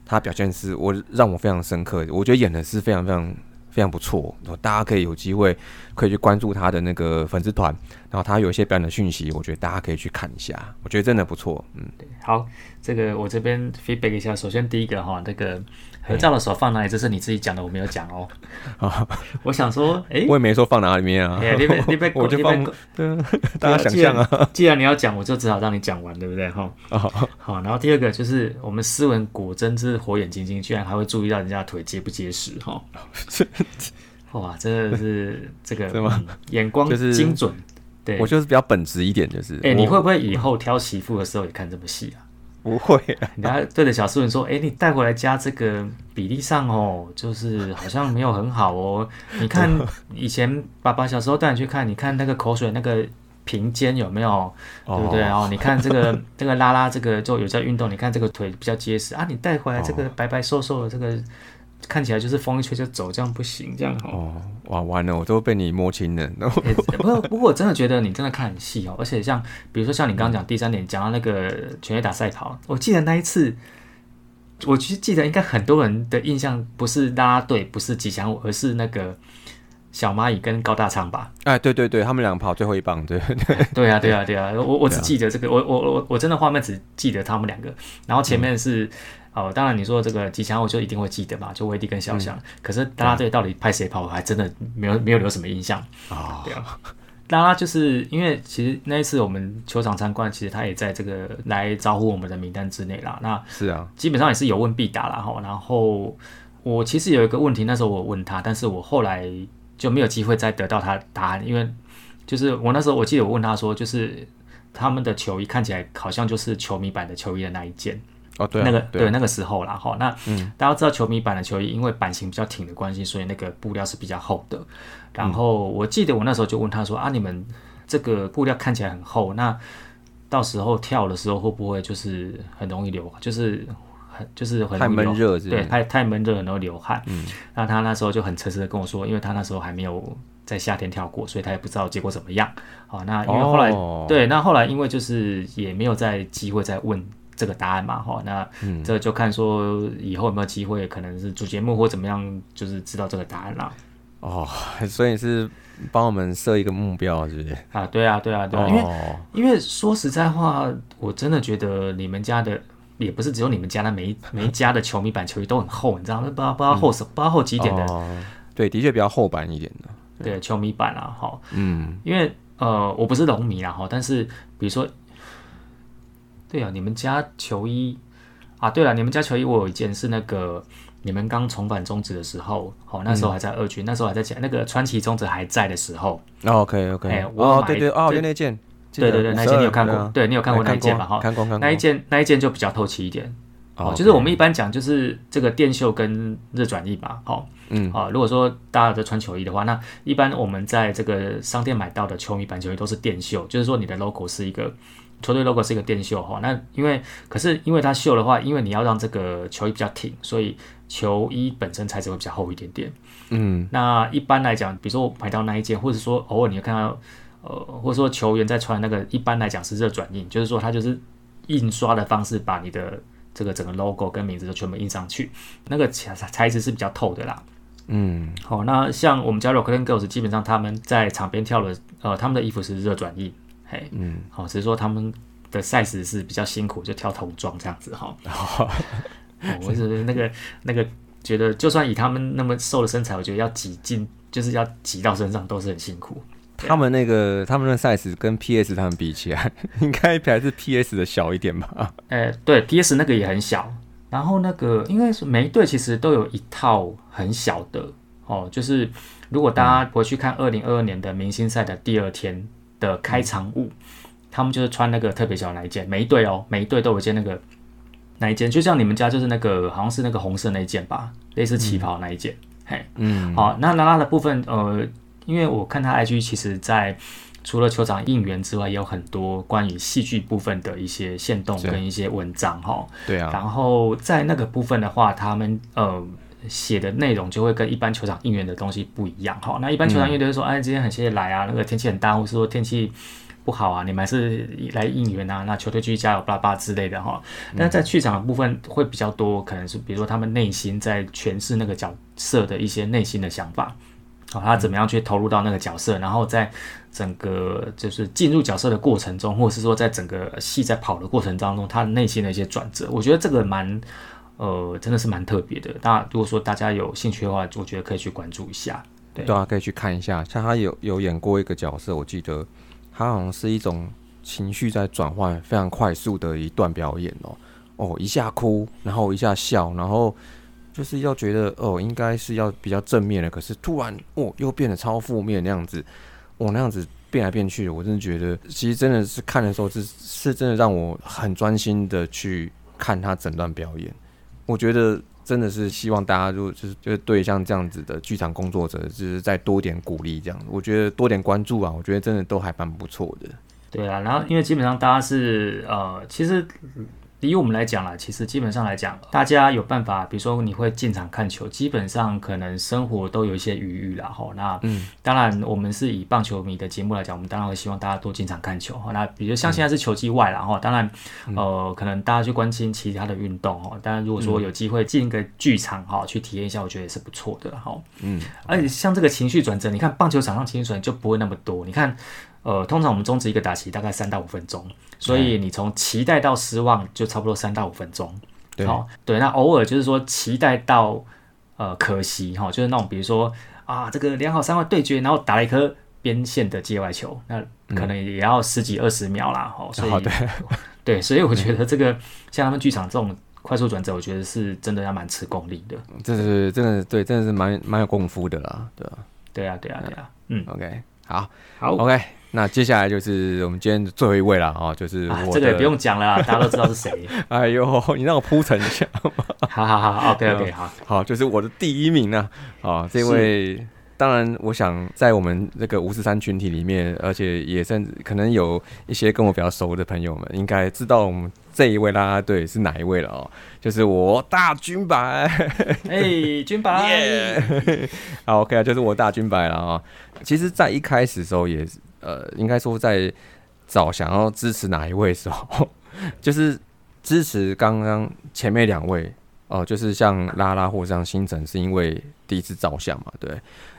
他表现是我让我非常深刻，我觉得演的是非常非常非常不错，大家可以有机会可以去关注他的那个粉丝团，然后他有一些表演的讯息，我觉得大家可以去看一下，我觉得真的不错，嗯，
好，这个我这边 feedback 一下。首先第一个哈，那个合照的时候放哪里，这是你自己讲的，我没有讲哦。我想说，诶，
我也没说放哪里面啊
哎，你别你别
我就放 大家想象啊，
既然你要讲，我就只好让你讲完，对不对？哈，
哦，
好。然后第二个就是我们斯文果真是火眼金睛，居然还会注意到人家的腿结不结实哈。哇，真的是这个眼光
就是
精准。对，
我就是比较本质一点，就是，
哎，你
我
会不会以后挑媳妇的时候也看这么细啊？
不会啊？
人家对着小斯文说：“哎、你带回来加这个比例上哦，就是好像没有很好哦。你看以前爸爸小时候带你去看，你看那个口水那个平肩有没有，对不对哦？你看这个 这个拉拉这个就有在运动，你看这个腿比较结实啊。你带回来这个白白瘦瘦的这个，看起来就是风一吹就走，这样不行，这样哦。
哦，哇，完了，我都被你摸清了，然后
欸不过不过我真的觉得你真的看很细哦，而且像比如说像你刚刚讲第三点讲到那个全垒打赛跑，我记得那一次，我其实记得应该很多人的印象不是啦啦队，不是吉祥物，而是那个小蚂蚁跟高大昌吧？
哎，对对对，他们两个跑最后一棒，对对，
对啊对啊对啊，我我只记得这个，我我我我真的画面只记得他们两个，然后前面是。哦，当然你说这个吉祥物就一定会记得嘛，就威力跟小翔。可是啦啦队到底派谁跑，我还真的没有没有留什么印象。
啊，
对啊，拉拉就是因为其实那一次我们球场参观，其实他也在这个来招呼我们的名单之内啦。那
是啊，
基本上也是有问必答啦哈。然后我其实有一个问题，那时候我问他，但是我后来就没有机会再得到他答案，因为就是我那时候我记得我问他说，就是他们的球衣看起来好像就是球迷版的球衣的那一件。
哦，对啊，
那个
对啊
那个时候啦哈。那
嗯
大家知道球迷版的球衣，因为版型比较挺的关系，所以那个布料是比较厚的。然后我记得我那时候就问他说啊，你们这个布料看起来很厚，那到时候跳的时候会不会就是很容易流，就是很就是很
太闷热
对，太太闷热，然后流汗。嗯，那他那时候就很诚实的跟我说，因为他那时候还没有在夏天跳过，所以他也不知道结果怎么样。好，那因为后来、
哦
对，那后来因为就是也没有再机会再问这个答案嘛，哈，那
嗯
这就看说以后有没有机会，可能是主节目或怎么样，就是知道这个答案啦。
哦，所以是帮我们设一个目标，是不是？
啊，对啊，对啊，对啊，因为
哦，
因为说实在话，我真的觉得你们家的也不是只有你们家的，每一每一家的球迷版球衣都很厚，你知道吗？不知道不知道厚什、不知道厚几点的，
哦对，的确比较厚版一点的。
对球迷版啊，哈，
嗯，
因为呃，我不是龙迷啦哈，但是比如说，对啊，你们家球衣啊，对了，你们家球衣我有一件是那个你们刚重返中职的时候，好、那时候还在二军，那时候还在讲那个川崎中职还在的时候
，OK OK，
哎我有
哦，
买
对对，哦，
对
就那件，
对对对，那一件你有看过？
啊。
对你有看过
哎
那一件吧？哈，
看过看过，
那一件那一件就比较透气一点。哦，
哦
就是我们一般讲就是这个电绣跟热转印嘛，好、
嗯。
啊，如果说大家在穿球衣的话，那一般我们在这个商店买到的球迷版球衣都是电绣，就是说你的 logo 是一个球队 logo 是一个电绣哈。那因为可是因为它绣的话，因为你要让这个球衣比较挺，所以球衣本身材质会比较厚一点点。
嗯
那一般来讲，比如说我买到那一件，或者说偶尔你会看到，呃，或者说球员在穿那个，一般来讲是热转印，就是说它就是印刷的方式把你的这个整个 logo 跟名字都全部印上去，那个材材质是比较透的啦。
嗯
好，那像我们家 Rock and Girls，基本上他们在场边跳的，呃，他们的衣服是热转印，嘿，
嗯，
好，只是说他们的 size 是比较辛苦，就跳童装这样子哈。哦 我是那个那个觉得，就算以他们那么瘦的身材，我觉得要挤进，就是要挤到身上都是很辛苦。
他们那个他们的 size 跟 PS 他们比起来，应该还是 PS 的小一点吧？
呃，对，PS 那个也很小，然后那个应该是每一队其实都有一套很小的哦，就是如果大家回去看二零二二年的明星赛的第二天的开场舞，他们就是穿那个特别小的那一件，每一队哦，每一队都有一件那个那一件，就像你们家就是那个好像是那个红色那一件吧，类似旗袍那一件，嘿，
嗯，
好，那拉拉的部分，呃，因为我看他 IG，其实在除了球场应援之外，也有很多关于戏剧部分的一些线动跟一些文章哈。
对啊，
然后在那个部分的话，他们呃写的内容就会跟一般球场应援的东西不一样哈。那一般球场应援就是说，哎，今天很谢谢来啊，那个天气很大，或是说天气。不好啊，你们还是来应援啊，那球队继续加油，巴拉巴拉之类的哈。但在剧场的部分会比较多，可能是比如说他们内心在诠释那个角色的一些内心的想法，好，他怎么样去投入到那个角色，然后在整个就是进入角色的过程中，或者是说在整个戏在跑的过程当中，他内心的一些转折，我觉得这个蛮呃真的是蛮特别的。那如果说大家有兴趣的话，我觉得可以去关注一下。对
对啊，可以去看一下。像他有有演过一个角色，我记得他好像是一种情绪在转换非常快速的一段表演哦。哦，一下哭，然后一下笑，然后就是要觉得哦，应该是要比较正面的，可是突然哦又变得超负面那样子，哦那样子变来变去，我真的觉得其实真的是看的时候是是真的让我很专心的去看他整段表演。我觉得真的是希望大家就就是就是对像这样子的剧场工作者，就是再多点鼓励这样。我觉得多点关注啊，我觉得真的都还蛮不错的。
对啊，然后因为基本上大家是呃，其实以我们来讲啦，其实基本上来讲，大家有办法，比如说你会进场看球，基本上可能生活都有一些余裕啦。吼，那
嗯，
当然我们是以棒球迷的节目来讲，我们当然会希望大家多进场看球。吼那比如像现在是球季外啦，哈，当然呃，可能大家去关心其他的运动哦。当然如果说有机会进一个剧场哈，去体验一下，我觉得也是不错的哈。
嗯，
而且像这个情绪转折，你看棒球场上情绪转折就不会那么多。你看，呃，通常我们终止一个打席大概三到五分钟，所以你从期待到失望就差不多三到五分钟。
对。
好，对，那偶尔就是说期待到呃可惜哈，就是那种比如说啊这个良好三位对决，然后打了一颗边线的界外球，那可能也要十几二十秒啦。哦、所以对，所以我觉得这个像他们剧场这种快速转折，我觉得是真的要蛮吃功力的。
这是真的对，真的是蛮蛮有功夫的啦，对
啊，对啊，对啊，嗯
，OK，好。
好
，，OK，那接下来就是我们今天的最后一位了啊，就是
啊，
我的
这个也不用讲了，大家都知道是谁。
哎呦，你让我铺陈一下，
好好好，OK OK，好，
好，就是我的第一名呢、啊，这位。当然，我想在我们这个五十三群体里面，而且也甚至可能有一些跟我比较熟的朋友们，应该知道我们这一位啦啦队是哪一位了哦，就是我大军白。
哎，军白，
耶 好，OK 啊，就是我大军白了啊。其实，在一开始的时候也是，呃，应该说在找想要支持哪一位的时候，就是支持刚刚前面两位哦、就是像拉拉或者像星辰，是因为第一次照相嘛，对。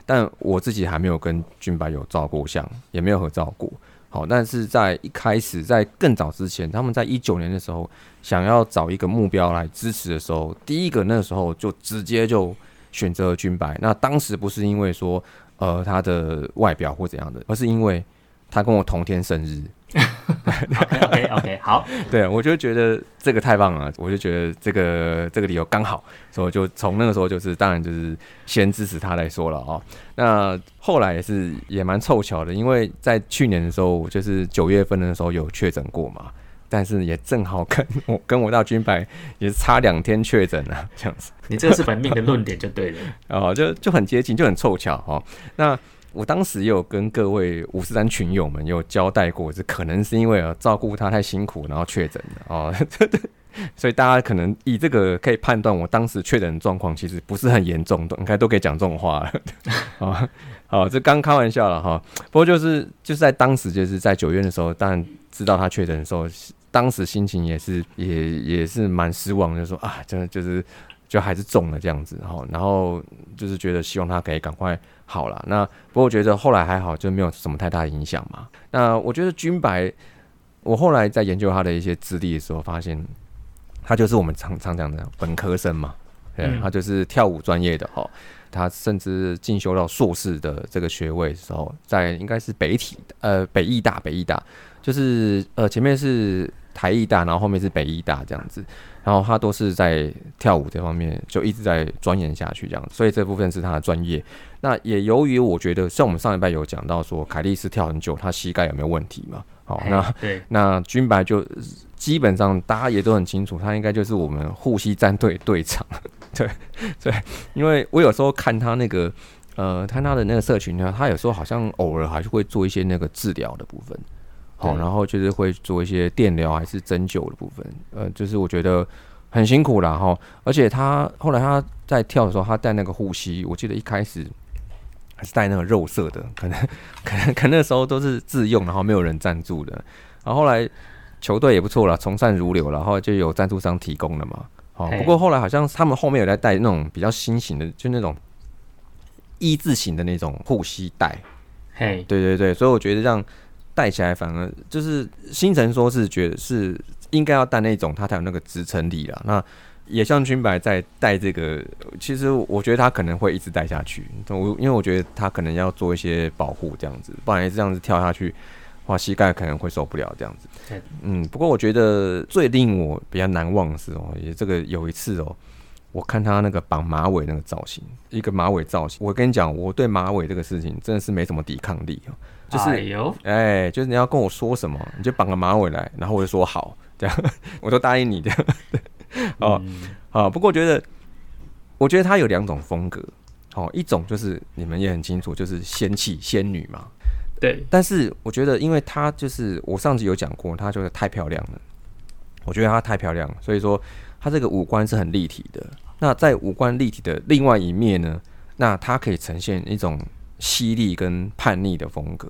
但我自己还没有跟君白有照过相，也没有合照过。好，但是在一开始，在更早之前，他们在一九年的时候，想要找一个目标来支持的时候，第一个那时候就直接就选择了君白。那当时不是因为说呃他的外表或怎样的，而是因为他跟我同天生日。
OK OK OK，好，
对，我就觉得这个太棒了，我就觉得这个这个理由刚好，所以我就从那个时候就是当然就是先支持他来说了哦。那后来也是也蛮凑巧的，因为在去年的时候，就是九月份的时候有确诊过嘛，但是也正好跟我跟我到军白也是差两天确诊了，这样子。
你这个是本命的论点就对了。
哦，就就很接近，就很凑巧哦。那我当时也有跟各位五十三群友们有交代过，这可能是因为呃照顾他太辛苦，然后确诊的哦。所以大家可能以这个可以判断，我当时确诊的状况其实不是很严重，都应该都可以讲这种话了。啊，好，这刚开玩笑了哈。不过就是就是在当时就是在九月的时候，当然知道他确诊的时候，当时心情也是也也是蛮失望的，就说啊，真的就是就还是中了这样子，然后然后就是觉得希望他可以赶快好了。那不过我觉得后来还好，就没有什么太大影响嘛。那我觉得军白，我后来在研究他的一些资历的时候，发现他就是我们常常讲的本科生嘛，对，
嗯
他就是跳舞专业的哈。他甚至进修到硕士的这个学位的时候，在应该是北体呃北艺大北艺大，就是呃前面是台艺大，然后后面是北艺大这样子，然后他都是在跳舞这方面就一直在钻研下去这样，所以这部分是他的专业。那也由于我觉得，像我们上礼拜有讲到说，凯莉丝跳很久，他膝盖有没有问题嘛？好，那
对，
那军白就基本上大家也都很清楚，他应该就是我们护膝战队队长。对 对，因为我有时候看他那个呃，看他的那个社群呢，他有时候好像偶尔还是会做一些那个治疗的部分。好，
对
然后就是会做一些电疗还是针灸的部分，呃，就是我觉得很辛苦啦哈。而且他后来他在跳的时候，他戴那个护膝，我记得一开始还是戴那个肉色的，可能可能可能那时候都是自用，然后没有人赞助的。然后后来球队也不错啦，从善如流，然后就有赞助商提供了嘛。好，不过后来好像他们后面有在带那种比较新型的，就那种一字形的那种护膝带。
嘿，
对对对，所以我觉得这样戴起来反而就是星辰说是觉得是应该要戴那种，它才有那个支撑力啦。那也像军白在戴这个，其实我觉得他可能会一直戴下去。我因为我觉得他可能要做一些保护这样子，不然这样子跳下去，哇，膝盖可能会受不了这样子。嗯，不过我觉得最令我比较难忘的是哦，也这个有一次哦。我看他那个绑马尾那个造型，一个马尾造型，我跟你讲，我对马尾这个事情真的是没什么抵抗力哦。就是
哎呦，
哎，就是你要跟我说什么，你就绑个马尾来，然后我就说好，这样 我都答应你的。哦，
嗯
好，不过我觉得，我觉得他有两种风格，哦，一种就是你们也很清楚，就是仙气仙女嘛。
对，
但是我觉得，因为她就是我上次有讲过，她就是太漂亮了，我觉得她太漂亮了，所以说她这个五官是很立体的。那在五官立体的另外一面呢，那它可以呈现一种犀利跟叛逆的风格。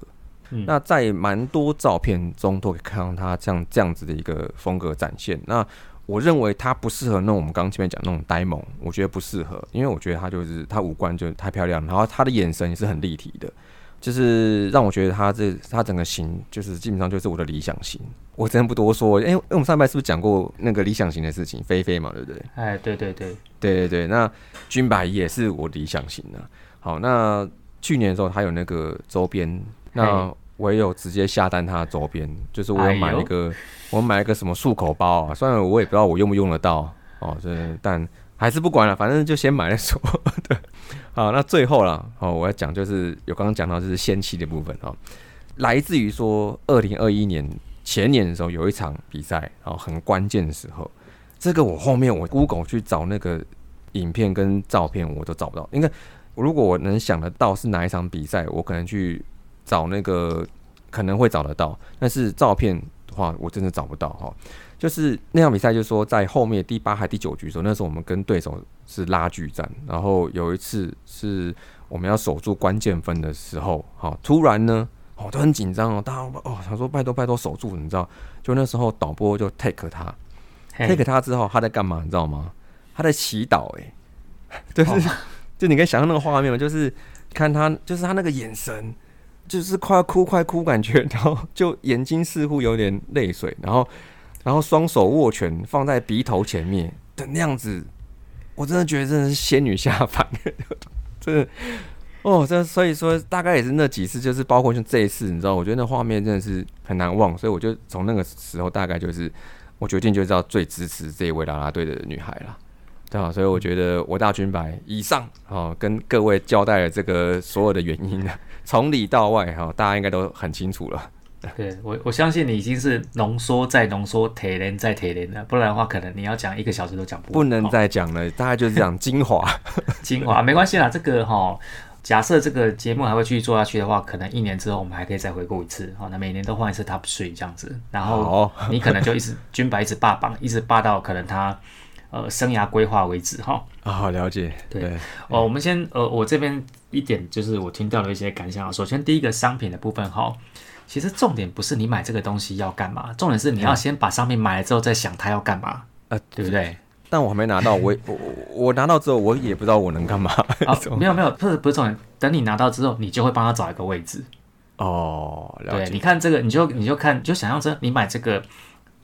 嗯
那在蛮多照片中都可以看到他这样这样子的一个风格展现。那我认为他不适合那种我们刚刚前面讲那种呆萌，我觉得不适合，因为我觉得他就是他五官就太漂亮，然后他的眼神也是很立体的，就是让我觉得他这他整个型就是基本上就是我的理想型。我真的不多说，因为因为我们上一拜是不是讲过那个理想型的事情，菲菲嘛，对不对？
哎，对对对，
对对对，那君白也是我理想型的。好，那去年的时候他有那个周边，那我也有直接下单他的周边，就是我有买一个，我买一个什么漱口包啊，虽然我也不知道我用不用得到哦，这但还是不管了，反正就先买了说。对，好，那最后了，哦，我要讲就是有刚刚讲到就是仙气的部分哦。来自于说二零二一年前年的时候有一场比赛，然后很关键的时候，这个我后面我 Google 去找那个影片跟照片我都找不到，应该如果我能想得到是哪一场比赛，我可能去找那个可能会找得到，但是照片的话我真的找不到哈。就是那场比赛，就是说在后面第八还第九局的时候，那时候我们跟对手是拉锯战，然后有一次是我们要守住关键分的时候，好，突然呢，哦，都很紧张哦，大家哦想说拜托拜托守住，你知道？就那时候导播就 take 他，take 他之后他在干嘛？你知道吗？他在祈祷，哎，就是、
哦
就你可以想象那个画面吗？就是看他，就是他那个眼神，就是快要哭快哭感觉，然后就眼睛似乎有点泪水，然后然后双手握拳放在鼻头前面的那样子，我真的觉得真的是仙女下凡，真的哦，这所以说大概也是那几次，就是包括像这一次，你知道，我觉得那画面真的是很难忘，所以我就从那个时候大概就是我决定就知道最支持这一位啦啦队的女孩了。对啊，所以我觉得我大军白以上哦，跟各位交代了这个所有的原因呢，从里到外哈、大家应该都很清楚了。
对我，我相信你已经是浓缩再浓缩、提炼再提炼了，不然的话，可能你要讲一个小时都讲不完。
不能
哦
再讲了，大概就是讲精华。
精华，没关系啦。这个哈、假设这个节目还会继续做下去的话，可能一年之后我们还可以再回顾一次。好、那每年都换一次 Top Three 这样子，然后你可能就一直 军白一直霸榜，一直霸到可能他呃生涯规划为止哈。
啊、了解。
对
对，
哦，我们先呃，我这边一点就是我听到的一些感想啊。首先，第一个商品的部分哈，其实重点不是你买这个东西要干嘛，重点是你要先把商品买了之后再想它要干嘛，
呃，
对不对？
但我还没拿到，我 我我拿到之后，我也不知道我能干嘛。
啊，没有没有，不是不是重点，等你拿到之后，你就会帮他找一个位置。
哦，了
对，
解。
你看这个，你就你就看，就想象着你买这个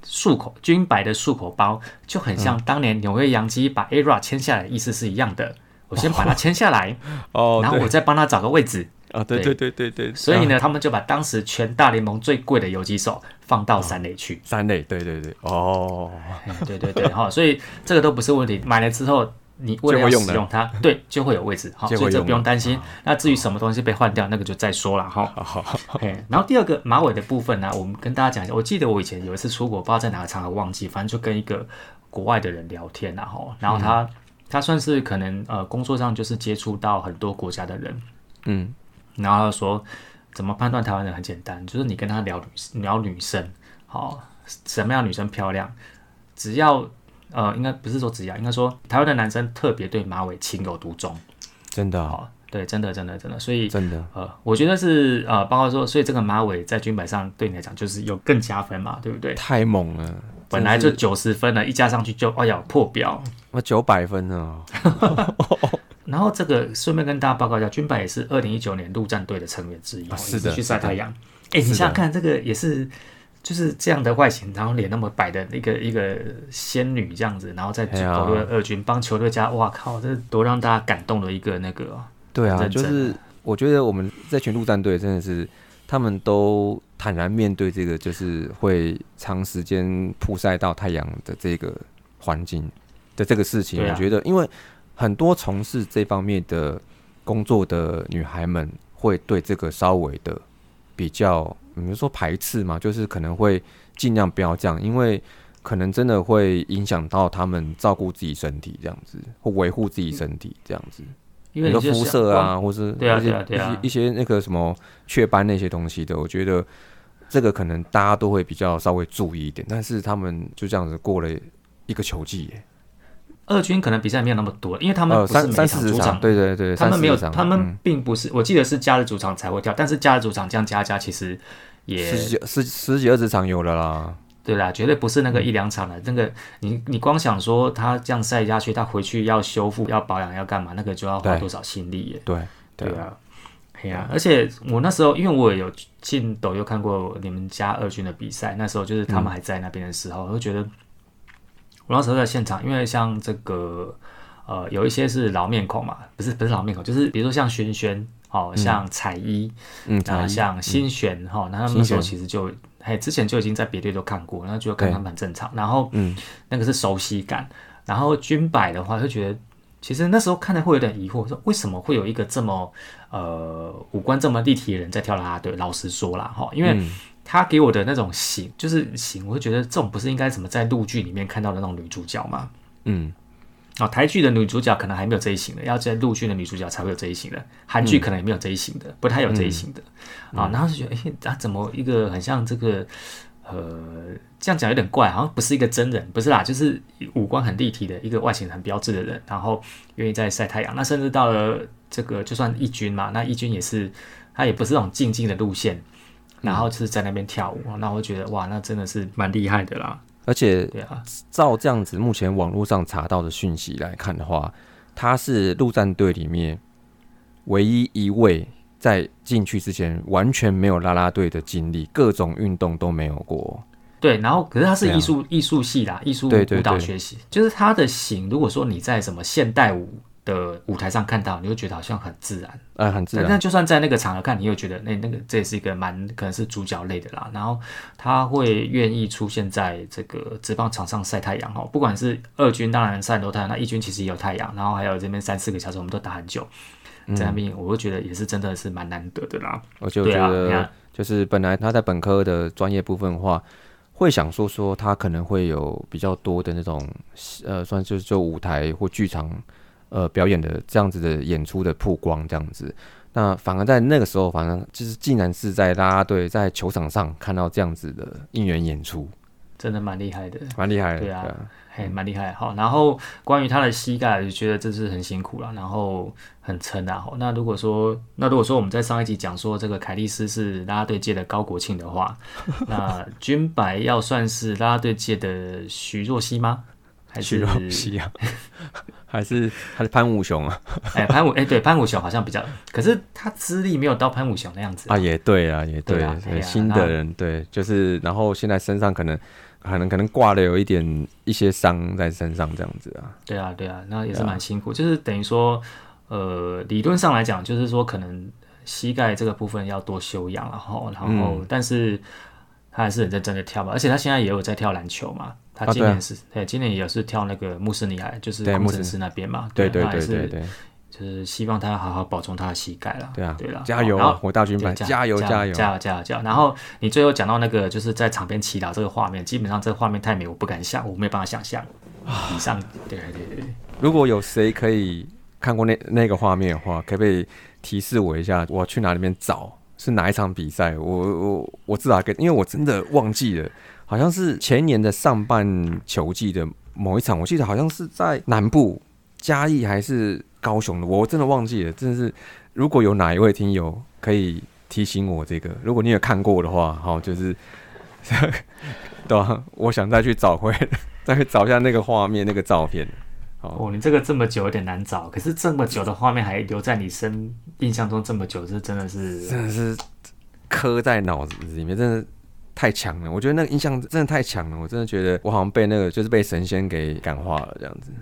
漱口军白的漱口包，就很像当年纽约洋基把 ERA 签下来的意思是一样的。我先把它签下来，
哦，
然后我再帮他找个位置。
啊，对对对对对。
所以
啊，
呢，他们就把当时全大联盟最贵的游击手放到三垒去。
三垒，对对对，哦，
哎对对对，哈，所以这个都不是问题。买了之后，你为了使用它，对，就会有位置。好，所以这不用担心。那至于什么东西被换掉，那个就再说了哈。
好好好
，OK，然后第二个马尾的部分呢，我们跟大家讲一下。我记得我以前有一次出国，不知道在哪个场合忘记，反正就跟一个国外的人聊天然后，然后他、他算是可能呃工作上就是接触到很多国家的人，
嗯，
然后他说怎么判断台湾人很简单，就是你跟他聊女聊女生，好、什么样女生漂亮，只要呃应该不是说只要，应该说台湾的男生特别对马尾情有独钟，
真的
对，真的真的真的，所以
真的，
呃，我觉得是呃，包括说，所以这个马尾在军摆上对你来讲就是有更加分嘛，对不对？
太猛了，
本来就九十分了，一加上去就哎呀破表。
我九百分了，
然后这个顺便跟大家报告一下，军百也是二零一九年陆战队的成员之一，
是的
去晒太阳。哎，你想想看，这个也是就是这样的外形，然后脸那么白的一个一个仙女这样子，然后再
哎呀
投入二军帮球队加，哇靠，这是多让大家感动的一个那个哦、
对啊，就是我觉得我们这群陆战队真的是，他们都坦然面对这个，就是会长时间曝晒到太阳的这个环境的这个事情。
啊
我觉得，因为很多从事这方面的工作的女孩们，会对这个稍微的比较，比如说排斥嘛，就是可能会尽量不要这样，因为。可能真的会影响到他们照顾自己身体这样子，或维护自己身体这样子。
因为你就想
色啊，或是
对啊对啊
一些那个什么雀斑那些东西的，我觉得这个可能大家都会比较稍微注意一点，但是他们就这样子过了一个球季耶，
二军可能比赛没有那么多，因为他们
呃，
不是每场主场，
对对对，
他们没有，他们
嗯。
并不是，我记得是加了主场才会跳，但是加了主场这样加加，其实也
十几十十几二十场有了啦，
对啦，绝对不是那个一两场的。那个你你光想说他这样赛下去，他回去要修复、要保养、要干嘛，那个就要花多少心力耶？
对对
对啊，哎呀、而且我那时候因为我有进抖音看过你们家二军的比赛，那时候就是他们还在那边的时候，我就觉得我那时候在现场，因为像这个呃有一些是老面孔嘛，不是不是老面孔，就是比如说像轩轩。哦，像彩衣，
嗯，
啊，
才
像新璇哈，那他们那时候其实就，嘿，之前就已经在别队都看过，然后觉得看他们很正常。然后，
嗯，
那个是熟悉感。然后军摆的话，就觉得其实那时候看的会有点疑惑，说为什么会有一个这么呃五官这么立体的人在跳啦啦队？老实说啦，哈，因为他给我的那种型，就是型，我会觉得这种不是应该怎么在陆剧里面看到的那种女主角吗？
嗯，
哦，台剧的女主角可能还没有这一型的，要在陆剧的女主角才会有这一型的，韩剧可能也没有这一型的，不太有这一型的啊。然后就觉得，哎，啊，怎么一个很像这个，呃，这样讲有点怪，好像不是一个真人，不是啦，就是五官很立体的一个外形很标志的人，然后愿意在晒太阳。那甚至到了这个，就算义军嘛，那义军也是，他也不是那种静静的路线，然后就是在那边跳舞，那我觉得哇，那真的是蛮厉害的啦。
而且
对啊，
照这样子，目前网络上查到的讯息来看的话，他是陆战队里面唯一一位在进去之前完全没有啦啦队的经历，各种运动都没有过。
对，然后可是他是艺术艺术系啦，艺术舞蹈学习，就是他的型。如果说你在什么现代舞的舞台上看到，你会觉得好像很自然。
呃，很自然。那。
就算在那个场合看，你又觉得那那个这也是一个蛮可能是主角类的啦。然后他会愿意出现在这个职棒场上晒太阳哦，不管是二军当然晒很多太阳，那一军其实也有太阳，然后还有这边三四个小时我们都打很久，在那边我会觉得也是真的是蛮难得的啦。
我就觉得，就是本来他在本科的专业部分的话，会想说说他可能会有比较多的那种呃，算就是就舞台或剧场呃表演的这样子的演出的曝光这样子。那反而在那个时候，反而就是竟然是在啦啦队在球场上看到这样子的应援演出，
真的蛮厉害的。
蛮厉害的。
对啊嘿，蛮厉害。好，然后关于他的膝盖，就觉得这是很辛苦了，然后很撑啊。好那如果说，那如果说我们在上一集讲说这个凯利斯是啦啦队界的高国庆的话，那军白要算是啦啦队界的徐若曦吗？还
徐
是
若曦啊，还是还是潘武雄啊？
哎潘武哎对潘武雄好像比较，可是他资历没有到潘武雄那样子
啊，也对啊，也对，
对啊
新的人对，就是然后现在身上可能可能可能挂了有一点一些伤在身上这样子啊。
对啊，对啊，那也是蛮辛苦，就是等于说，呃，理论上来讲，就是说可能膝盖这个部分要多休养，然后，然后，但是他还是很认真的跳吧，而且他现在也有在跳篮球嘛，他今年是，对，今年也是跳那个穆斯尼海，就是
对穆斯
工程师那边嘛，
对对对对对
就是希望他好好保重他的膝盖啦，
对啊
对啦，
加油！我大军版，加油加油！
加油加油加油！然后你最后讲到那个就是在场边祈祷这个画面，基本上这个画面太美，我不敢想，我没有办法想象。以上，对对对对。
如果有谁可以看过那那个画面的话，可不可以提示我一下，我去哪里面找？是哪一场比赛？我我我至少跟，因为我真的忘记了，好像是前年的上半球季的某一场，我记得好像是在南部嘉义还是高雄的，我真的忘记了。真的是，如果有哪一位听友可以提醒我这个，如果你有看过的话，好，就是 对啊，我想再去找回，再去找一下那个画面那个照片。
哦，你这个这么久有点难找，可是这么久的画面还留在你身印象中这么久，这真的是
真的是刻在脑子里面，真的太强了。我觉得那个印象真的太强了，我真的觉得我好像被那个就是被神仙给感化了这样子，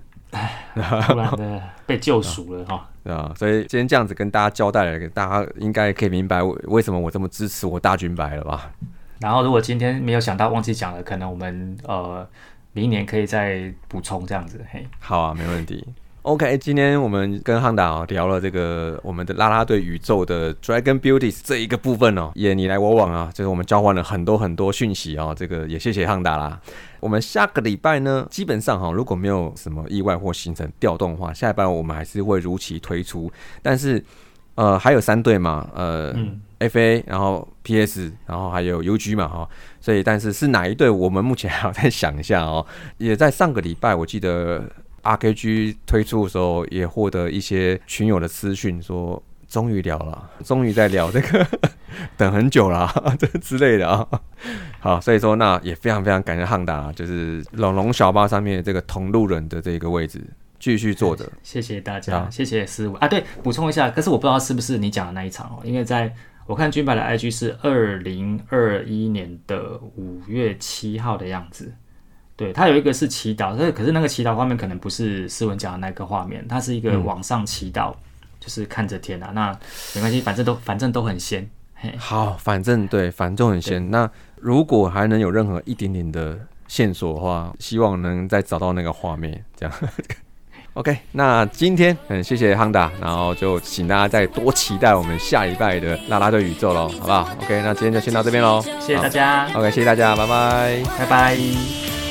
突然的被救赎了哈。
对吧？所以今天这样子跟大家交代了，大家应该可以明白为为什么我这么支持我大军白了吧？
然后如果今天没有想到忘记讲了，可能我们呃明年可以再补充这样子。嘿，
好啊，没问题。OK，今天我们跟汉达聊了这个我们的啦啦队宇宙的 Dragon Beauties 这一个部分哦，也你来我往啊，就是我们交换了很多很多讯息哦、这个也谢谢汉达啦。我们下个礼拜呢，基本上哈、如果没有什么意外或行程调动的话，下礼拜我们还是会如期推出。但是呃，还有三队嘛，呃、
嗯
FA，然后 PS，然后还有 UG 嘛哈、所以但是是哪一队，我们目前还要再想一下哦。也在上个礼拜，我记得 RKG 推出的时候，也获得一些群友的私讯说。终于聊了，终于在聊这个，等很久了啊，这之类的啊。好，所以说那也非常非常感谢汉达，就是龙龙小巴上面这个同路人的这个位置继续坐着。
谢谢大家，
好
谢谢师傅啊。对，补充一下，可是我不知道是不是你讲的那一场哦，因为在我看军白的 IG 是二零二一年的五月七号的样子。对，它有一个是祈祷，可是可是那个祈祷画面可能不是斯文讲的那个画面，它是一个往上祈祷，就是看着天啊。那没关系，反正都反正都很仙。嘿，
好，反正对，反正很仙。那如果还能有任何一点点的线索的话，希望能再找到那个画面，这样。OK，那今天很谢谢 Honda，然后就请大家再多期待我们下一拜的拉拉队宇宙喽，好不好？OK，那今天就先到这边喽，
谢谢大家。
OK，谢谢大家，拜拜。
拜拜。